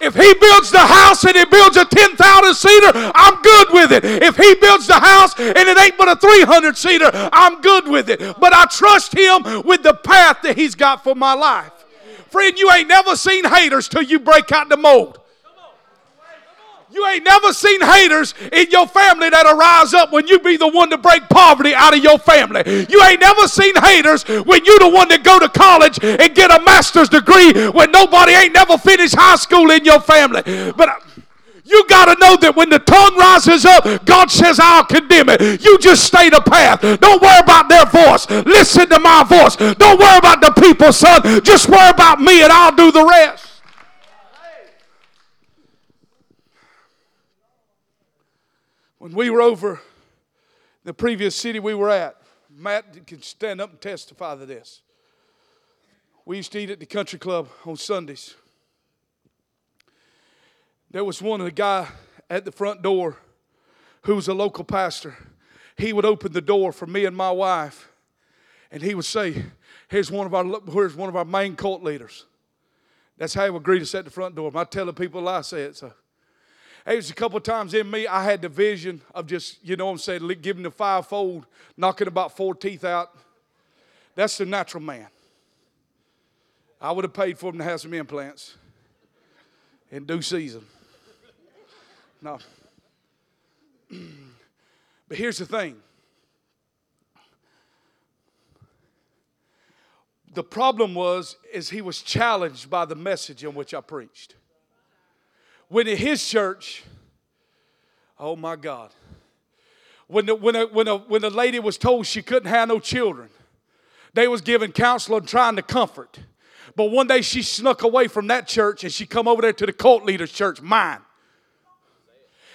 if he builds the house and he builds a 10,000 seater, I'm good with it. If he builds the house and it ain't but a 300 seater, I'm good with it. But I trust him with the path that he's got for my life. Friend, you ain't never seen haters till you break out the mold. You ain't never seen haters in your family that'll rise up when you be the one to break poverty out of your family. You ain't never seen haters when you the one that go to college and get a master's degree when nobody ain't never finished high school in your family. But uh, you got to know that when the tongue rises up, God says, I'll condemn it. You just stay the path. Don't worry about their voice. Listen to my voice. Don't worry about the people, son. Just worry about me and I'll do the rest. When we were over the previous city we were at, Matt can stand up and testify to this. We used to eat at the country club on Sundays. There was one of the guy at the front door who was a local pastor. He would open the door for me and my wife, and he would say, "Here's one of our here's one of our main cult leaders." That's how he would greet us at the front door. Am I telling people I say it so? Hey, was a couple times in me, I had the vision of just, you know what I'm saying, giving the fivefold, knocking about four teeth out. That's the natural man. I would have paid for him to have some implants in due season. No. But here's the thing. The problem was is he was challenged by the message in which I preached. When in his church, oh my God, when the, when, a, when, a, when the lady was told she couldn't have no children, they was giving counsel and trying to comfort. But one day she snuck away from that church and she come over there to the cult leader's church, mine.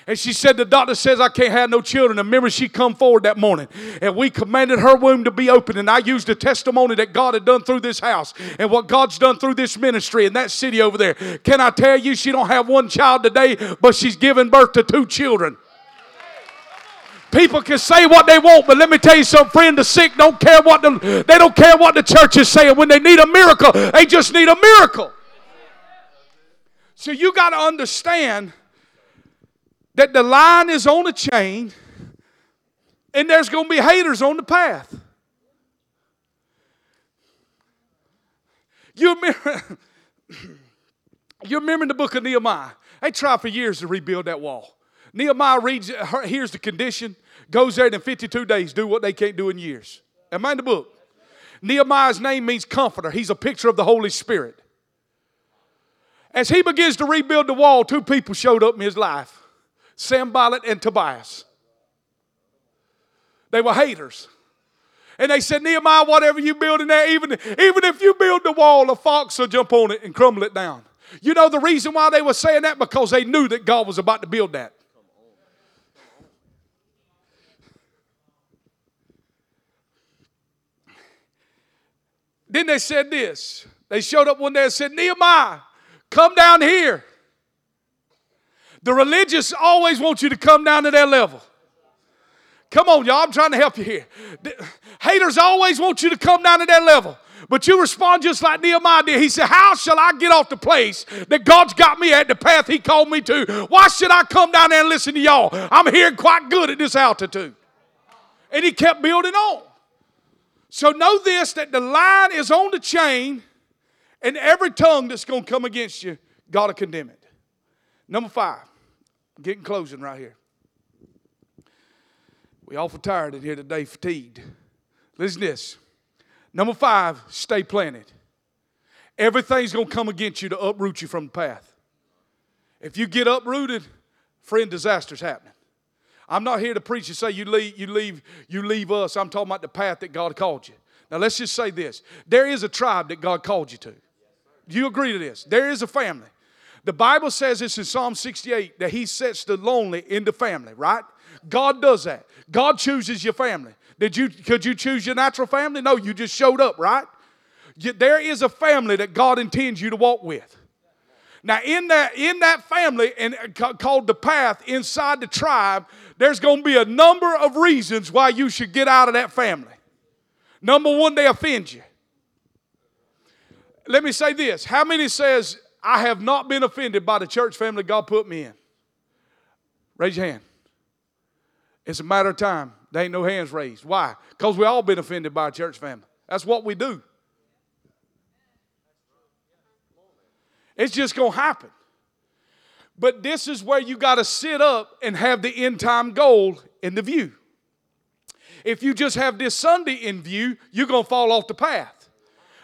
And she said, The doctor says I can't have no children. And remember, she come forward that morning. And we commanded her womb to be open. And I used the testimony that God had done through this house and what God's done through this ministry in that city over there. Can I tell you, she don't have one child today, but she's given birth to two children. People can say what they want, but let me tell you something, friend. The sick don't care what the they don't care what the church is saying. When they need a miracle, they just need a miracle. So you got to understand that the line is on a chain and there's going to be haters on the path. You remember, you remember in the book of Nehemiah? They tried for years to rebuild that wall. Nehemiah reads, here's the condition, goes there in 52 days, do what they can't do in years. Am I in the book? Nehemiah's name means comforter. He's a picture of the Holy Spirit. As he begins to rebuild the wall, two people showed up in his life. Sanballat and Tobias. They were haters. And they said, Nehemiah, whatever you build in there, even, even if you build the wall, a fox will jump on it and crumble it down. You know the reason why they were saying that? Because they knew that God was about to build that. Then they said this. They showed up one day and said, Nehemiah, come down here. The religious always want you to come down to their level. Come on, y'all. I'm trying to help you here. Haters always want you to come down to their level. But you respond just like Nehemiah did. He said, How shall I get off the place that God's got me at the path He called me to? Why should I come down there and listen to y'all? I'm hearing quite good at this altitude. And he kept building on. So know this that the line is on the chain, and every tongue that's going to come against you, God will condemn it. Number five. I'm getting closing right here. We awful tired in here today, fatigued. Listen to this. Number five, stay planted. Everything's to come against you to uproot you from the path. If you get uprooted, friend, disaster's happening. I'm not here to preach and say you leave, you leave, you leave us. I'm talking about the path that God called you. Now let's just say this. There is a tribe that God called you to. Do you agree to this? There is a family. The Bible says this in Psalm 68 that He sets the lonely in the family, right? God does that. God chooses your family. Did you could you choose your natural family? No, you just showed up, right? There is a family that God intends you to walk with. Now, in that in that family and uh, called the path inside the tribe, there's going to be a number of reasons why you should get out of that family. Number one, they offend you. Let me say this: How many says I have not been offended by the church family God put me in? Raise your hand. It's a matter of time. There ain't no hands raised. Why? Because we all been offended by a church family. That's what we do. It's just going to happen. But this is where you got to sit up and have the end time goal in the view. If you just have this Sunday in view, you're going to fall off the path.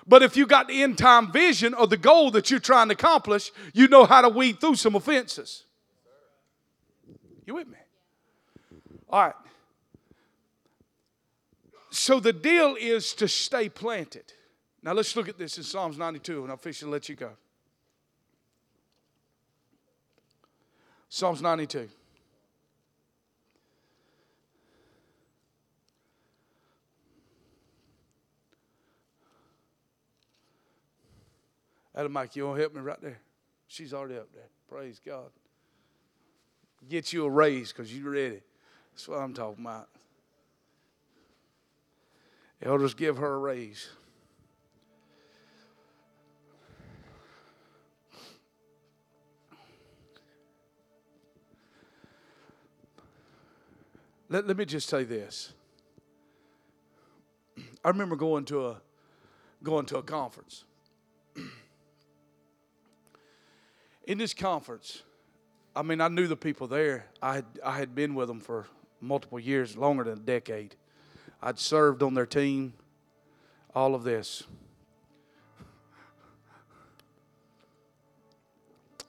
But if you got the end time vision or the goal that you're trying to accomplish, you know how to weed through some offenses. You with me? All right. So the deal is to stay planted. Now let's look at this in Psalms 92, and I'll officially let you go. Psalms 92. Adam Mike, you want to help me right there? She's already up there. Praise God. Get you a raise because you're ready. That's what I'm talking about. Elders, give her a raise. Let, let me just say this. I remember going to a going to a conference. In this conference, I mean, I knew the people there. I had, I had been with them for multiple years, longer than a decade. I'd served on their team, all of this.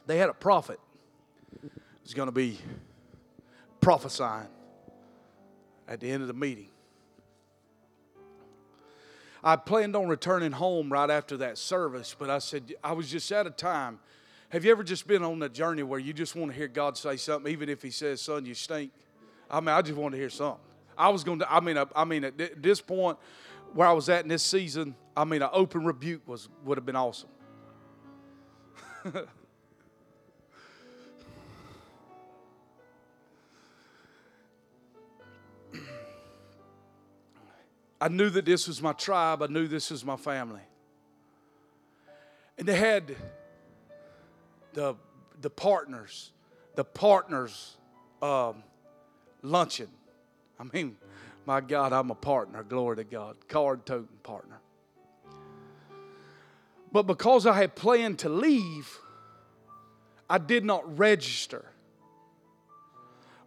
They had a prophet who's going to be prophesying at the end of the meeting. I planned on returning home right after that service, but I said, I was just out of time. Have you ever just been on that journey where you just want to hear God say something, even if He says, Son, you stink? I mean, I just want to hear something. I was going to, I mean, I, I mean, at this point where I was at in this season, I mean, an open rebuke was would have been awesome. I knew that this was my tribe. I knew this was my family. And they had the, the partners, the partners um, luncheon. I mean, my God, I'm a partner. Glory to God. Card toting partner. But because I had planned to leave, I did not register.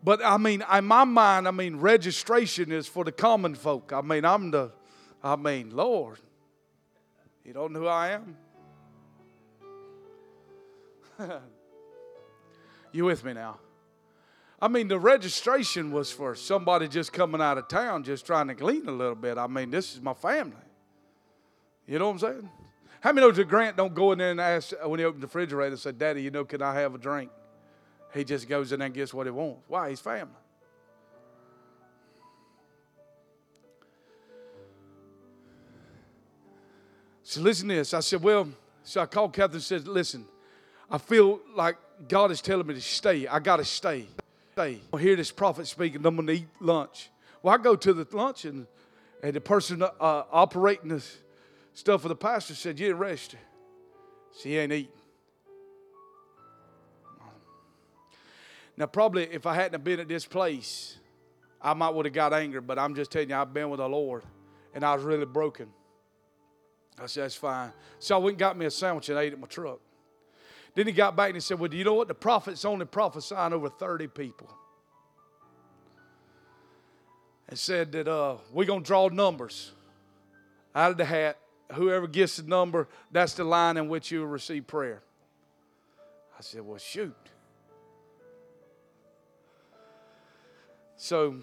But I mean, in my mind, I mean, registration is for the common folk. I mean, I'm the, I mean, Lord, you don't know who I am? you with me now? I mean, the registration was for somebody just coming out of town, just trying to glean a little bit. I mean, this is my family. You know what I'm saying? How many knows that Grant don't go in there and ask uh, when he opened the refrigerator and said, Daddy, you know, can I have a drink? He just goes in there and gets what he wants. Why? He's family. So listen to this. I said, well, so I called Catherine and said, listen, I feel like God is telling me to stay. I got to stay. Stay. I hear this prophet speaking. I'm going to eat lunch. Well, I go to the lunch and, and the person uh, operating the stuff for the pastor said, you rest. She ain't eating. Now, probably if I hadn't been at this place, I might would have got angry, but I'm just telling you, I've been with the Lord and I was really broken. I said, that's fine. So I went and got me a sandwich and ate at my truck. Then he got back and he said, Well, do you know what? The prophet's only prophesying over 30 people. And said that uh, we're going to draw numbers out of the hat. Whoever gets the number, that's the line in which you will receive prayer. I said, Well, shoot. So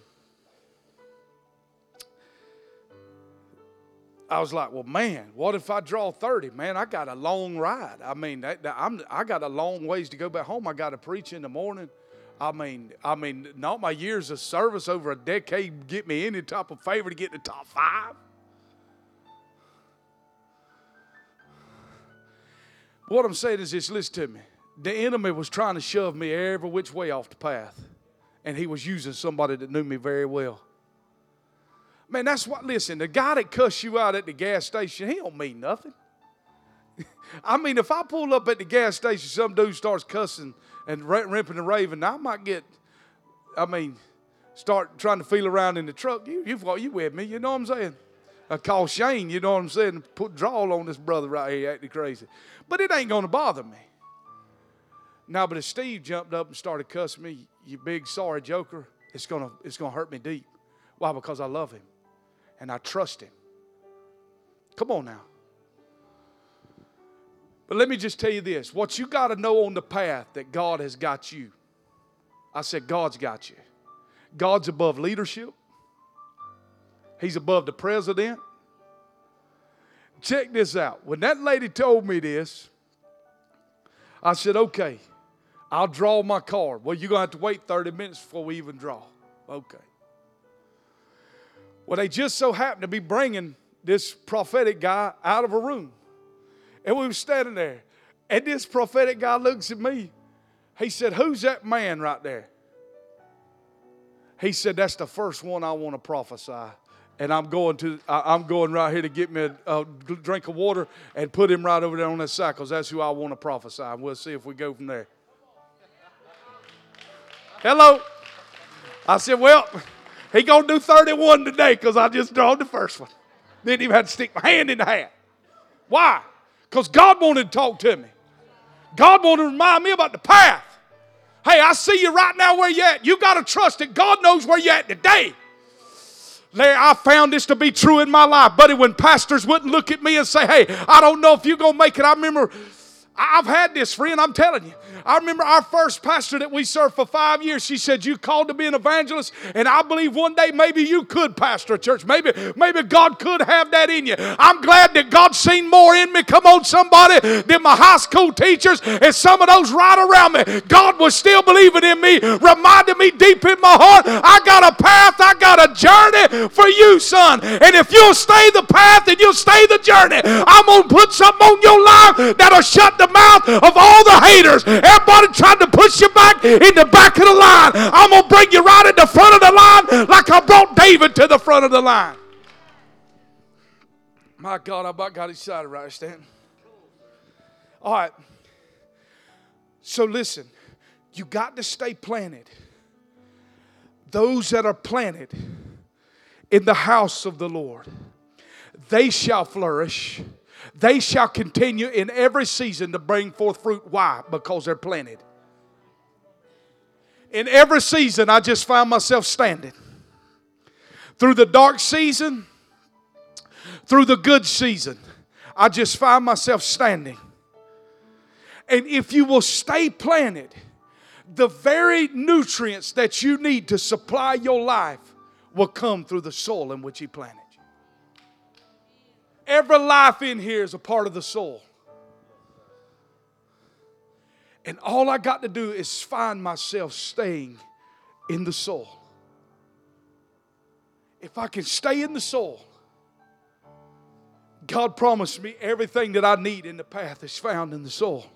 I was like, well, man, what if I draw 30? Man, I got a long ride. I mean, that, that, I'm, I got a long ways to go back home. I got to preach in the morning. I mean, I mean, not my years of service over a decade get me any type of favor to get in the top five. What I'm saying is this listen to me. The enemy was trying to shove me every which way off the path, and he was using somebody that knew me very well. Man, that's what, listen, the guy that cussed you out at the gas station, he don't mean nothing. I mean, if I pull up at the gas station, some dude starts cussing and ripping and raving, I might get, I mean, start trying to feel around in the truck. You, you've got you with me, you know what I'm saying? I call Shane, you know what I'm saying, put drawl on this brother right here acting crazy. But it ain't gonna bother me. Now, but if Steve jumped up and started cussing me, you big sorry joker, it's gonna it's gonna hurt me deep. Why? Because I love him and I trust Him. Come on now. But let me just tell you this what you got to know on the path that God has got you. I said, God's got you. God's above leadership, He's above the president. Check this out. When that lady told me this, I said, okay, I'll draw my card. Well, you're going to have to wait 30 minutes before we even draw. Okay. Well, they just so happened to be bringing this prophetic guy out of a room. And we were standing there. And this prophetic guy looks at me. He said, Who's that man right there? He said, That's the first one I want to prophesy. And I'm going to, I'm going right here to get me a, a drink of water and put him right over there on that side because that's who I want to prophesy. And we'll see if we go from there. Hello. I said, Well, he gonna do 31 today because I just drawed the first one. Didn't even have to stick my hand in the hat. Why? Because God wanted to talk to me. God wanted to remind me about the path. Hey, I see you right now where you at. You got to trust that God knows where you at today. Larry, I found this to be true in my life, buddy. When pastors wouldn't look at me and say, "Hey, I don't know if you're gonna make it," I remember I've had this, friend, I'm telling you. I remember our first pastor that we served for five years. She said, You called to be an evangelist, and I believe one day maybe you could pastor a church. Maybe, maybe God could have that in you. I'm glad that God's seen more in me, come on, somebody, than my high school teachers and some of those right around me. God was still believing in me, reminding me deep in my heart, I got a path, I got a journey for you, son. And if you'll stay the path and you'll stay the journey, I'm to put something on your life that'll shut mouth of all the haters. Everybody trying to push you back in the back of the line. I'm going to bring you right in the front of the line like I brought David to the front of the line. My God, I about got excited right Stanton. All right. So listen, you got to stay planted. Those that are planted in the house of the Lord, they shall flourish they shall continue in every season to bring forth fruit. Why? Because they're planted. In every season, I just found myself standing. Through the dark season, through the good season, I just find myself standing. And if you will stay planted, the very nutrients that you need to supply your life will come through the soil in which you planted. Every life in here is a part of the soul. And all I got to do is find myself staying in the soul. If I can stay in the soul, God promised me everything that I need in the path is found in the soul.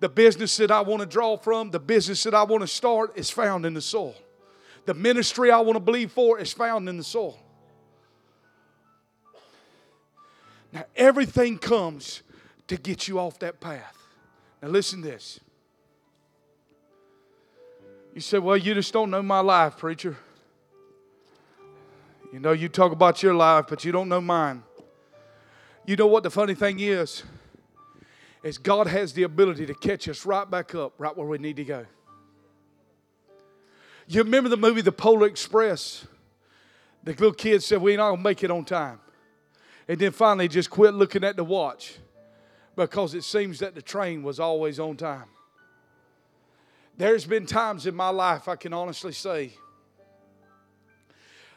The business that I want to draw from, the business that I want to start is found in the soul. The ministry I want to believe for is found in the soul. Now, everything comes to get you off that path. Now, listen to this. You say, Well, you just don't know my life, preacher. You know, you talk about your life, but you don't know mine. You know what the funny thing is? Is God has the ability to catch us right back up, right where we need to go. You remember the movie The Polar Express? The little kid said, We're not going to make it on time and then finally just quit looking at the watch because it seems that the train was always on time. There's been times in my life, I can honestly say,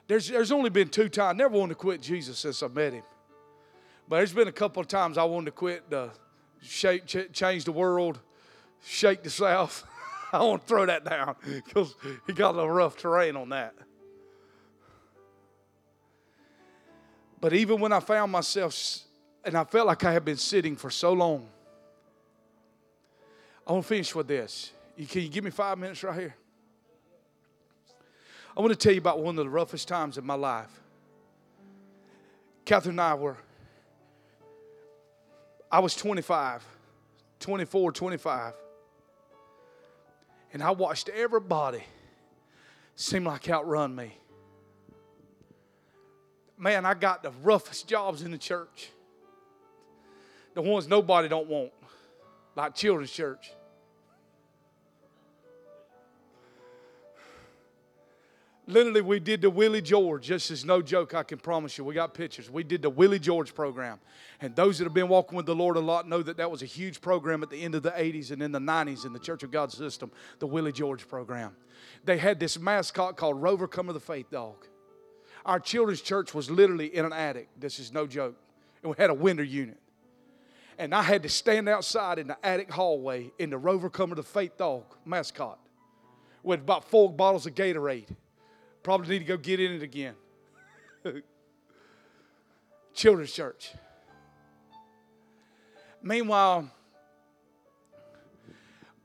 there's, there's only been two times. I never wanted to quit Jesus since I met him. But there's been a couple of times I wanted to quit the shake, ch- change the world, shake the South. I want to throw that down because he got a rough terrain on that. But even when I found myself, and I felt like I had been sitting for so long, I want to finish with this. Can you give me five minutes right here? I want to tell you about one of the roughest times in my life. Catherine and I were, I was 25, 24, 25. And I watched everybody seem like outrun me. Man, I got the roughest jobs in the church. The ones nobody don't want, like children's church. Literally, we did the Willie George. This is no joke, I can promise you. We got pictures. We did the Willie George program. And those that have been walking with the Lord a lot know that that was a huge program at the end of the 80s and in the 90s in the Church of God system, the Willie George program. They had this mascot called Rover Come of the Faith Dog. Our children's church was literally in an attic. This is no joke. And we had a winter unit. And I had to stand outside in the attic hallway in the Rover Come of the Faith Dog mascot with about four bottles of Gatorade Probably need to go get in it again. Children's church. Meanwhile,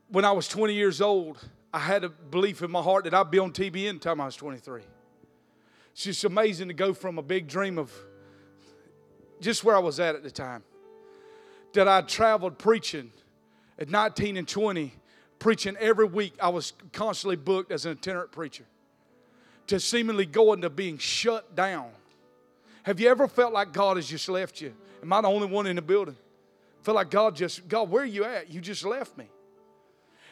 when I was 20 years old, I had a belief in my heart that I'd be on TBN until I was 23. It's just amazing to go from a big dream of just where I was at at the time. That I traveled preaching at 19 and 20, preaching every week. I was constantly booked as an itinerant preacher to seemingly going into being shut down. Have you ever felt like God has just left you? Am I the only one in the building? Feel like God just, God, where are you at? You just left me.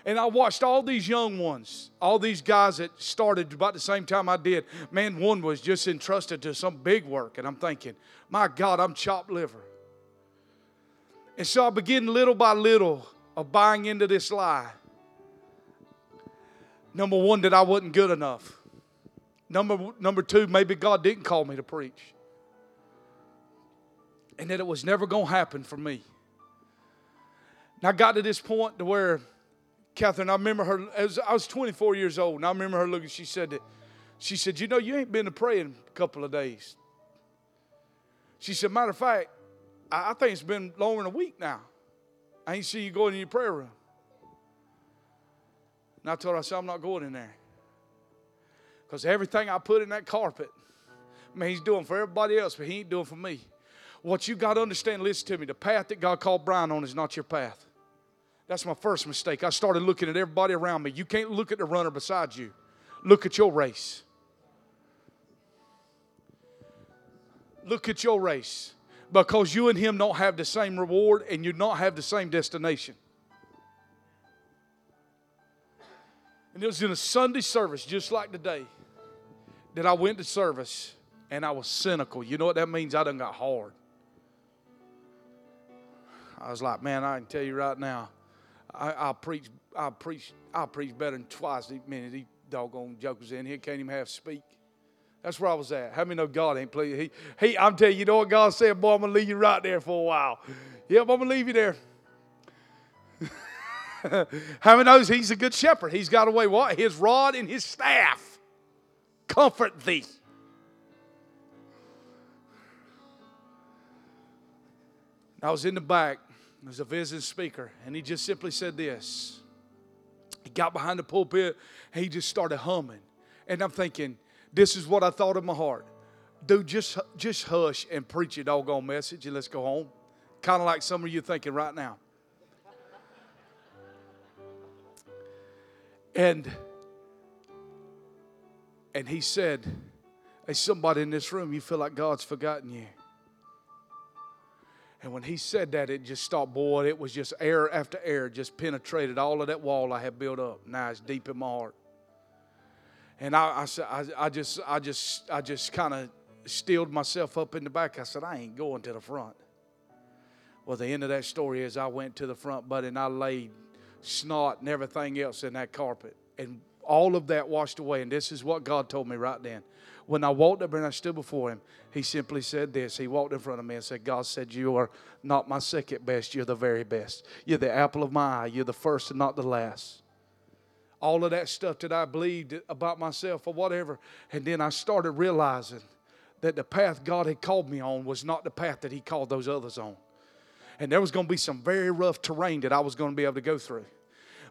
And I watched all these young ones, all these guys that started about the same time I did. Man, one was just entrusted to some big work. And I'm thinking, my God, I'm chopped liver. And so I begin little by little of buying into this lie. Number one, that I wasn't good enough. Number, number two, maybe God didn't call me to preach. And that it was never going to happen for me. And I got to this point to where Catherine, I remember her, as I was 24 years old, and I remember her looking, she said that, she said, you know, you ain't been to pray in a couple of days. She said, matter of fact, I, I think it's been longer than a week now. I ain't see you going in your prayer room. And I told her, I said, I'm not going in there. Because everything I put in that carpet, man, he's doing for everybody else, but he ain't doing for me. What you got to understand, listen to me, the path that God called Brian on is not your path. That's my first mistake. I started looking at everybody around me. You can't look at the runner beside you, look at your race. Look at your race because you and him don't have the same reward and you don't have the same destination. And it was in a Sunday service just like today that I went to service and I was cynical. You know what that means? I done got hard. I was like, man, I can tell you right now, I, will preach, I'll preach, I'll preach better than twice as many these doggone jokers in here can't even have speak. That's where I was at. How many know God ain't pleased? He, he, I'm telling you, you know what God said, boy, I'm gonna leave you right there for a while. Yep, I'm gonna leave you there. How many knows He's a good shepherd? He's got away what? His rod and His staff comfort thee. I was in the back. Was a visiting speaker, and he just simply said this. He got behind the pulpit, and he just started humming. And I'm thinking, this is what I thought in my heart. Dude, just, just hush and preach a doggone message, and let's go home. Kind of like some of you thinking right now. And and he said, Hey, somebody in this room, you feel like God's forgotten you. And when he said that, it just stopped, boy. It was just air after air, just penetrated all of that wall I had built up. Now it's deep in my heart. And I, I, I, just, I just, I just kind of steeled myself up in the back. I said, I ain't going to the front. Well, the end of that story is I went to the front, buddy, and I laid snot and everything else in that carpet. And all of that washed away. And this is what God told me right then. When I walked up and I stood before him, he simply said this. He walked in front of me and said, God said, You are not my second best, you're the very best. You're the apple of my eye, you're the first and not the last. All of that stuff that I believed about myself or whatever. And then I started realizing that the path God had called me on was not the path that He called those others on. And there was going to be some very rough terrain that I was going to be able to go through.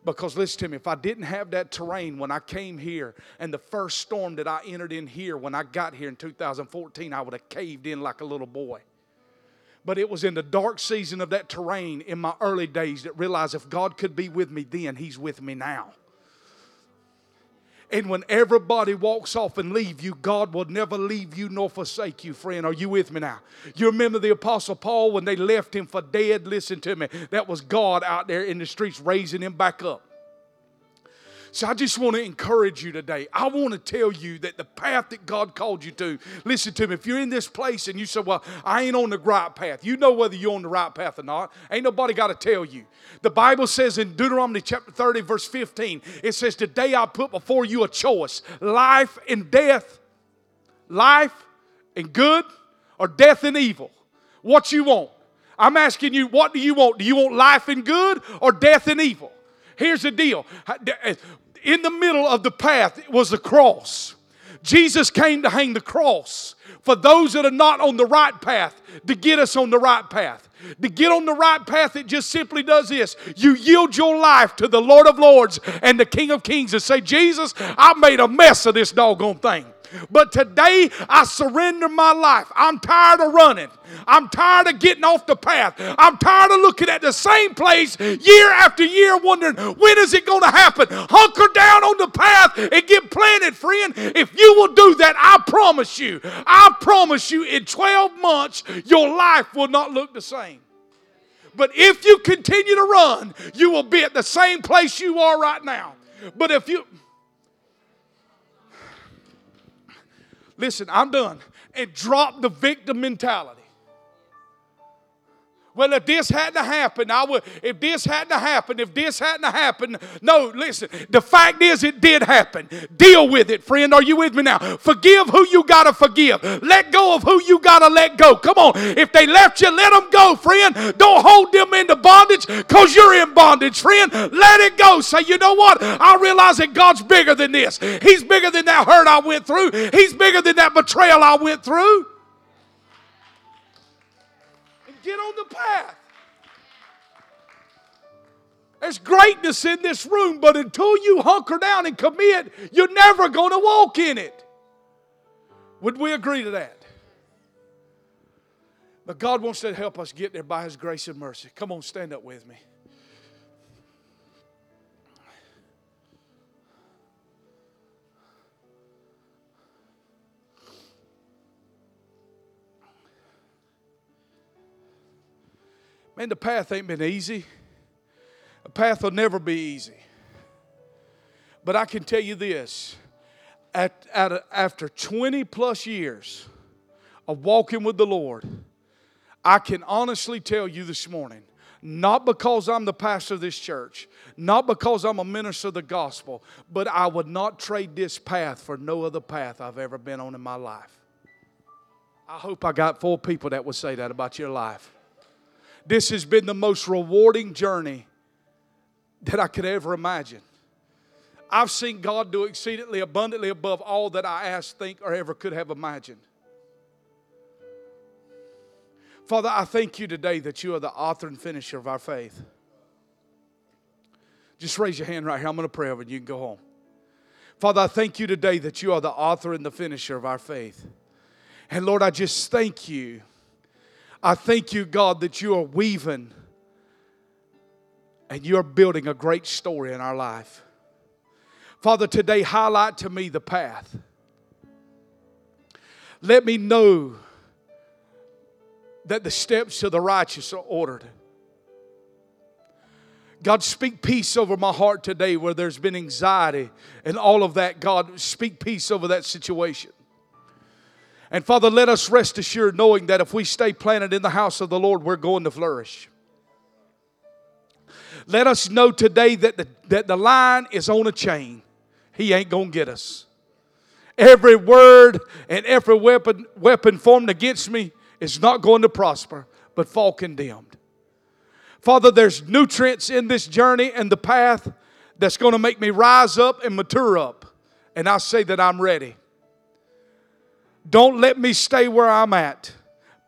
Because listen to me, if I didn't have that terrain when I came here and the first storm that I entered in here when I got here in 2014, I would have caved in like a little boy. But it was in the dark season of that terrain in my early days that realized if God could be with me then, He's with me now. And when everybody walks off and leave you, God will never leave you nor forsake you, friend. Are you with me now? You remember the Apostle Paul when they left him for dead? Listen to me. That was God out there in the streets raising him back up. So I just want to encourage you today. I want to tell you that the path that God called you to, listen to me. If you're in this place and you say, Well, I ain't on the right path, you know whether you're on the right path or not. Ain't nobody got to tell you. The Bible says in Deuteronomy chapter 30, verse 15, it says, Today I put before you a choice life and death, life and good, or death and evil. What you want? I'm asking you, what do you want? Do you want life and good or death and evil? Here's the deal in the middle of the path was the cross. Jesus came to hang the cross for those that are not on the right path to get us on the right path. To get on the right path, it just simply does this. You yield your life to the Lord of Lords and the King of Kings and say, Jesus, I made a mess of this doggone thing. But today I surrender my life. I'm tired of running. I'm tired of getting off the path. I'm tired of looking at the same place year after year, wondering when is it going to happen. Hunker down on the path and get planted, friend. If you will do that, I promise you, I promise you, in 12 months, your life will not look the same. But if you continue to run, you will be at the same place you are right now. But if you, listen, I'm done. And drop the victim mentality. Well, if this hadn't happened, I would. If this hadn't happened, if this hadn't happened, no. Listen. The fact is, it did happen. Deal with it, friend. Are you with me now? Forgive who you gotta forgive. Let go of who you gotta let go. Come on. If they left you, let them go, friend. Don't hold them into bondage, cause you're in bondage, friend. Let it go. Say, you know what? I realize that God's bigger than this. He's bigger than that hurt I went through. He's bigger than that betrayal I went through. Get on the path. There's greatness in this room, but until you hunker down and commit, you're never going to walk in it. Would we agree to that? But God wants to help us get there by His grace and mercy. Come on, stand up with me. Man, the path ain't been easy. The path will never be easy. But I can tell you this at, at, after 20 plus years of walking with the Lord, I can honestly tell you this morning, not because I'm the pastor of this church, not because I'm a minister of the gospel, but I would not trade this path for no other path I've ever been on in my life. I hope I got four people that would say that about your life. This has been the most rewarding journey that I could ever imagine. I've seen God do exceedingly abundantly above all that I ask, think, or ever could have imagined. Father, I thank you today that you are the author and finisher of our faith. Just raise your hand right here. I'm going to pray over and you can go home. Father, I thank you today that you are the author and the finisher of our faith. And Lord, I just thank you I thank you, God, that you are weaving and you're building a great story in our life. Father, today highlight to me the path. Let me know that the steps of the righteous are ordered. God, speak peace over my heart today where there's been anxiety and all of that. God, speak peace over that situation. And Father, let us rest assured knowing that if we stay planted in the house of the Lord, we're going to flourish. Let us know today that the, that the line is on a chain. He ain't going to get us. every word and every weapon, weapon formed against me is not going to prosper, but fall condemned. Father, there's nutrients in this journey and the path that's going to make me rise up and mature up. And I say that I'm ready. Don't let me stay where I'm at.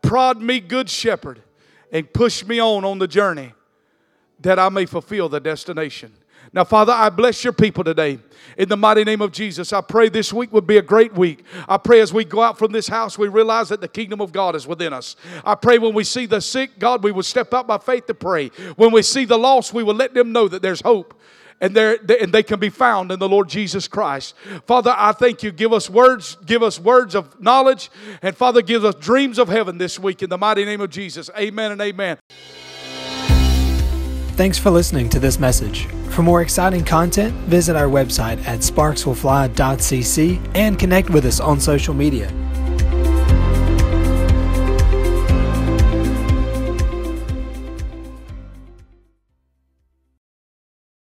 Prod me, good shepherd, and push me on on the journey that I may fulfill the destination. Now, Father, I bless your people today. In the mighty name of Jesus, I pray this week would be a great week. I pray as we go out from this house, we realize that the kingdom of God is within us. I pray when we see the sick, God, we will step out by faith to pray. When we see the lost, we will let them know that there's hope and, and they can be found in the Lord Jesus Christ. Father, I thank you. Give us words, give us words of knowledge, and Father, give us dreams of heaven this week in the mighty name of Jesus. Amen and amen. Thanks for listening to this message. For more exciting content, visit our website at sparkswillfly.cc and connect with us on social media.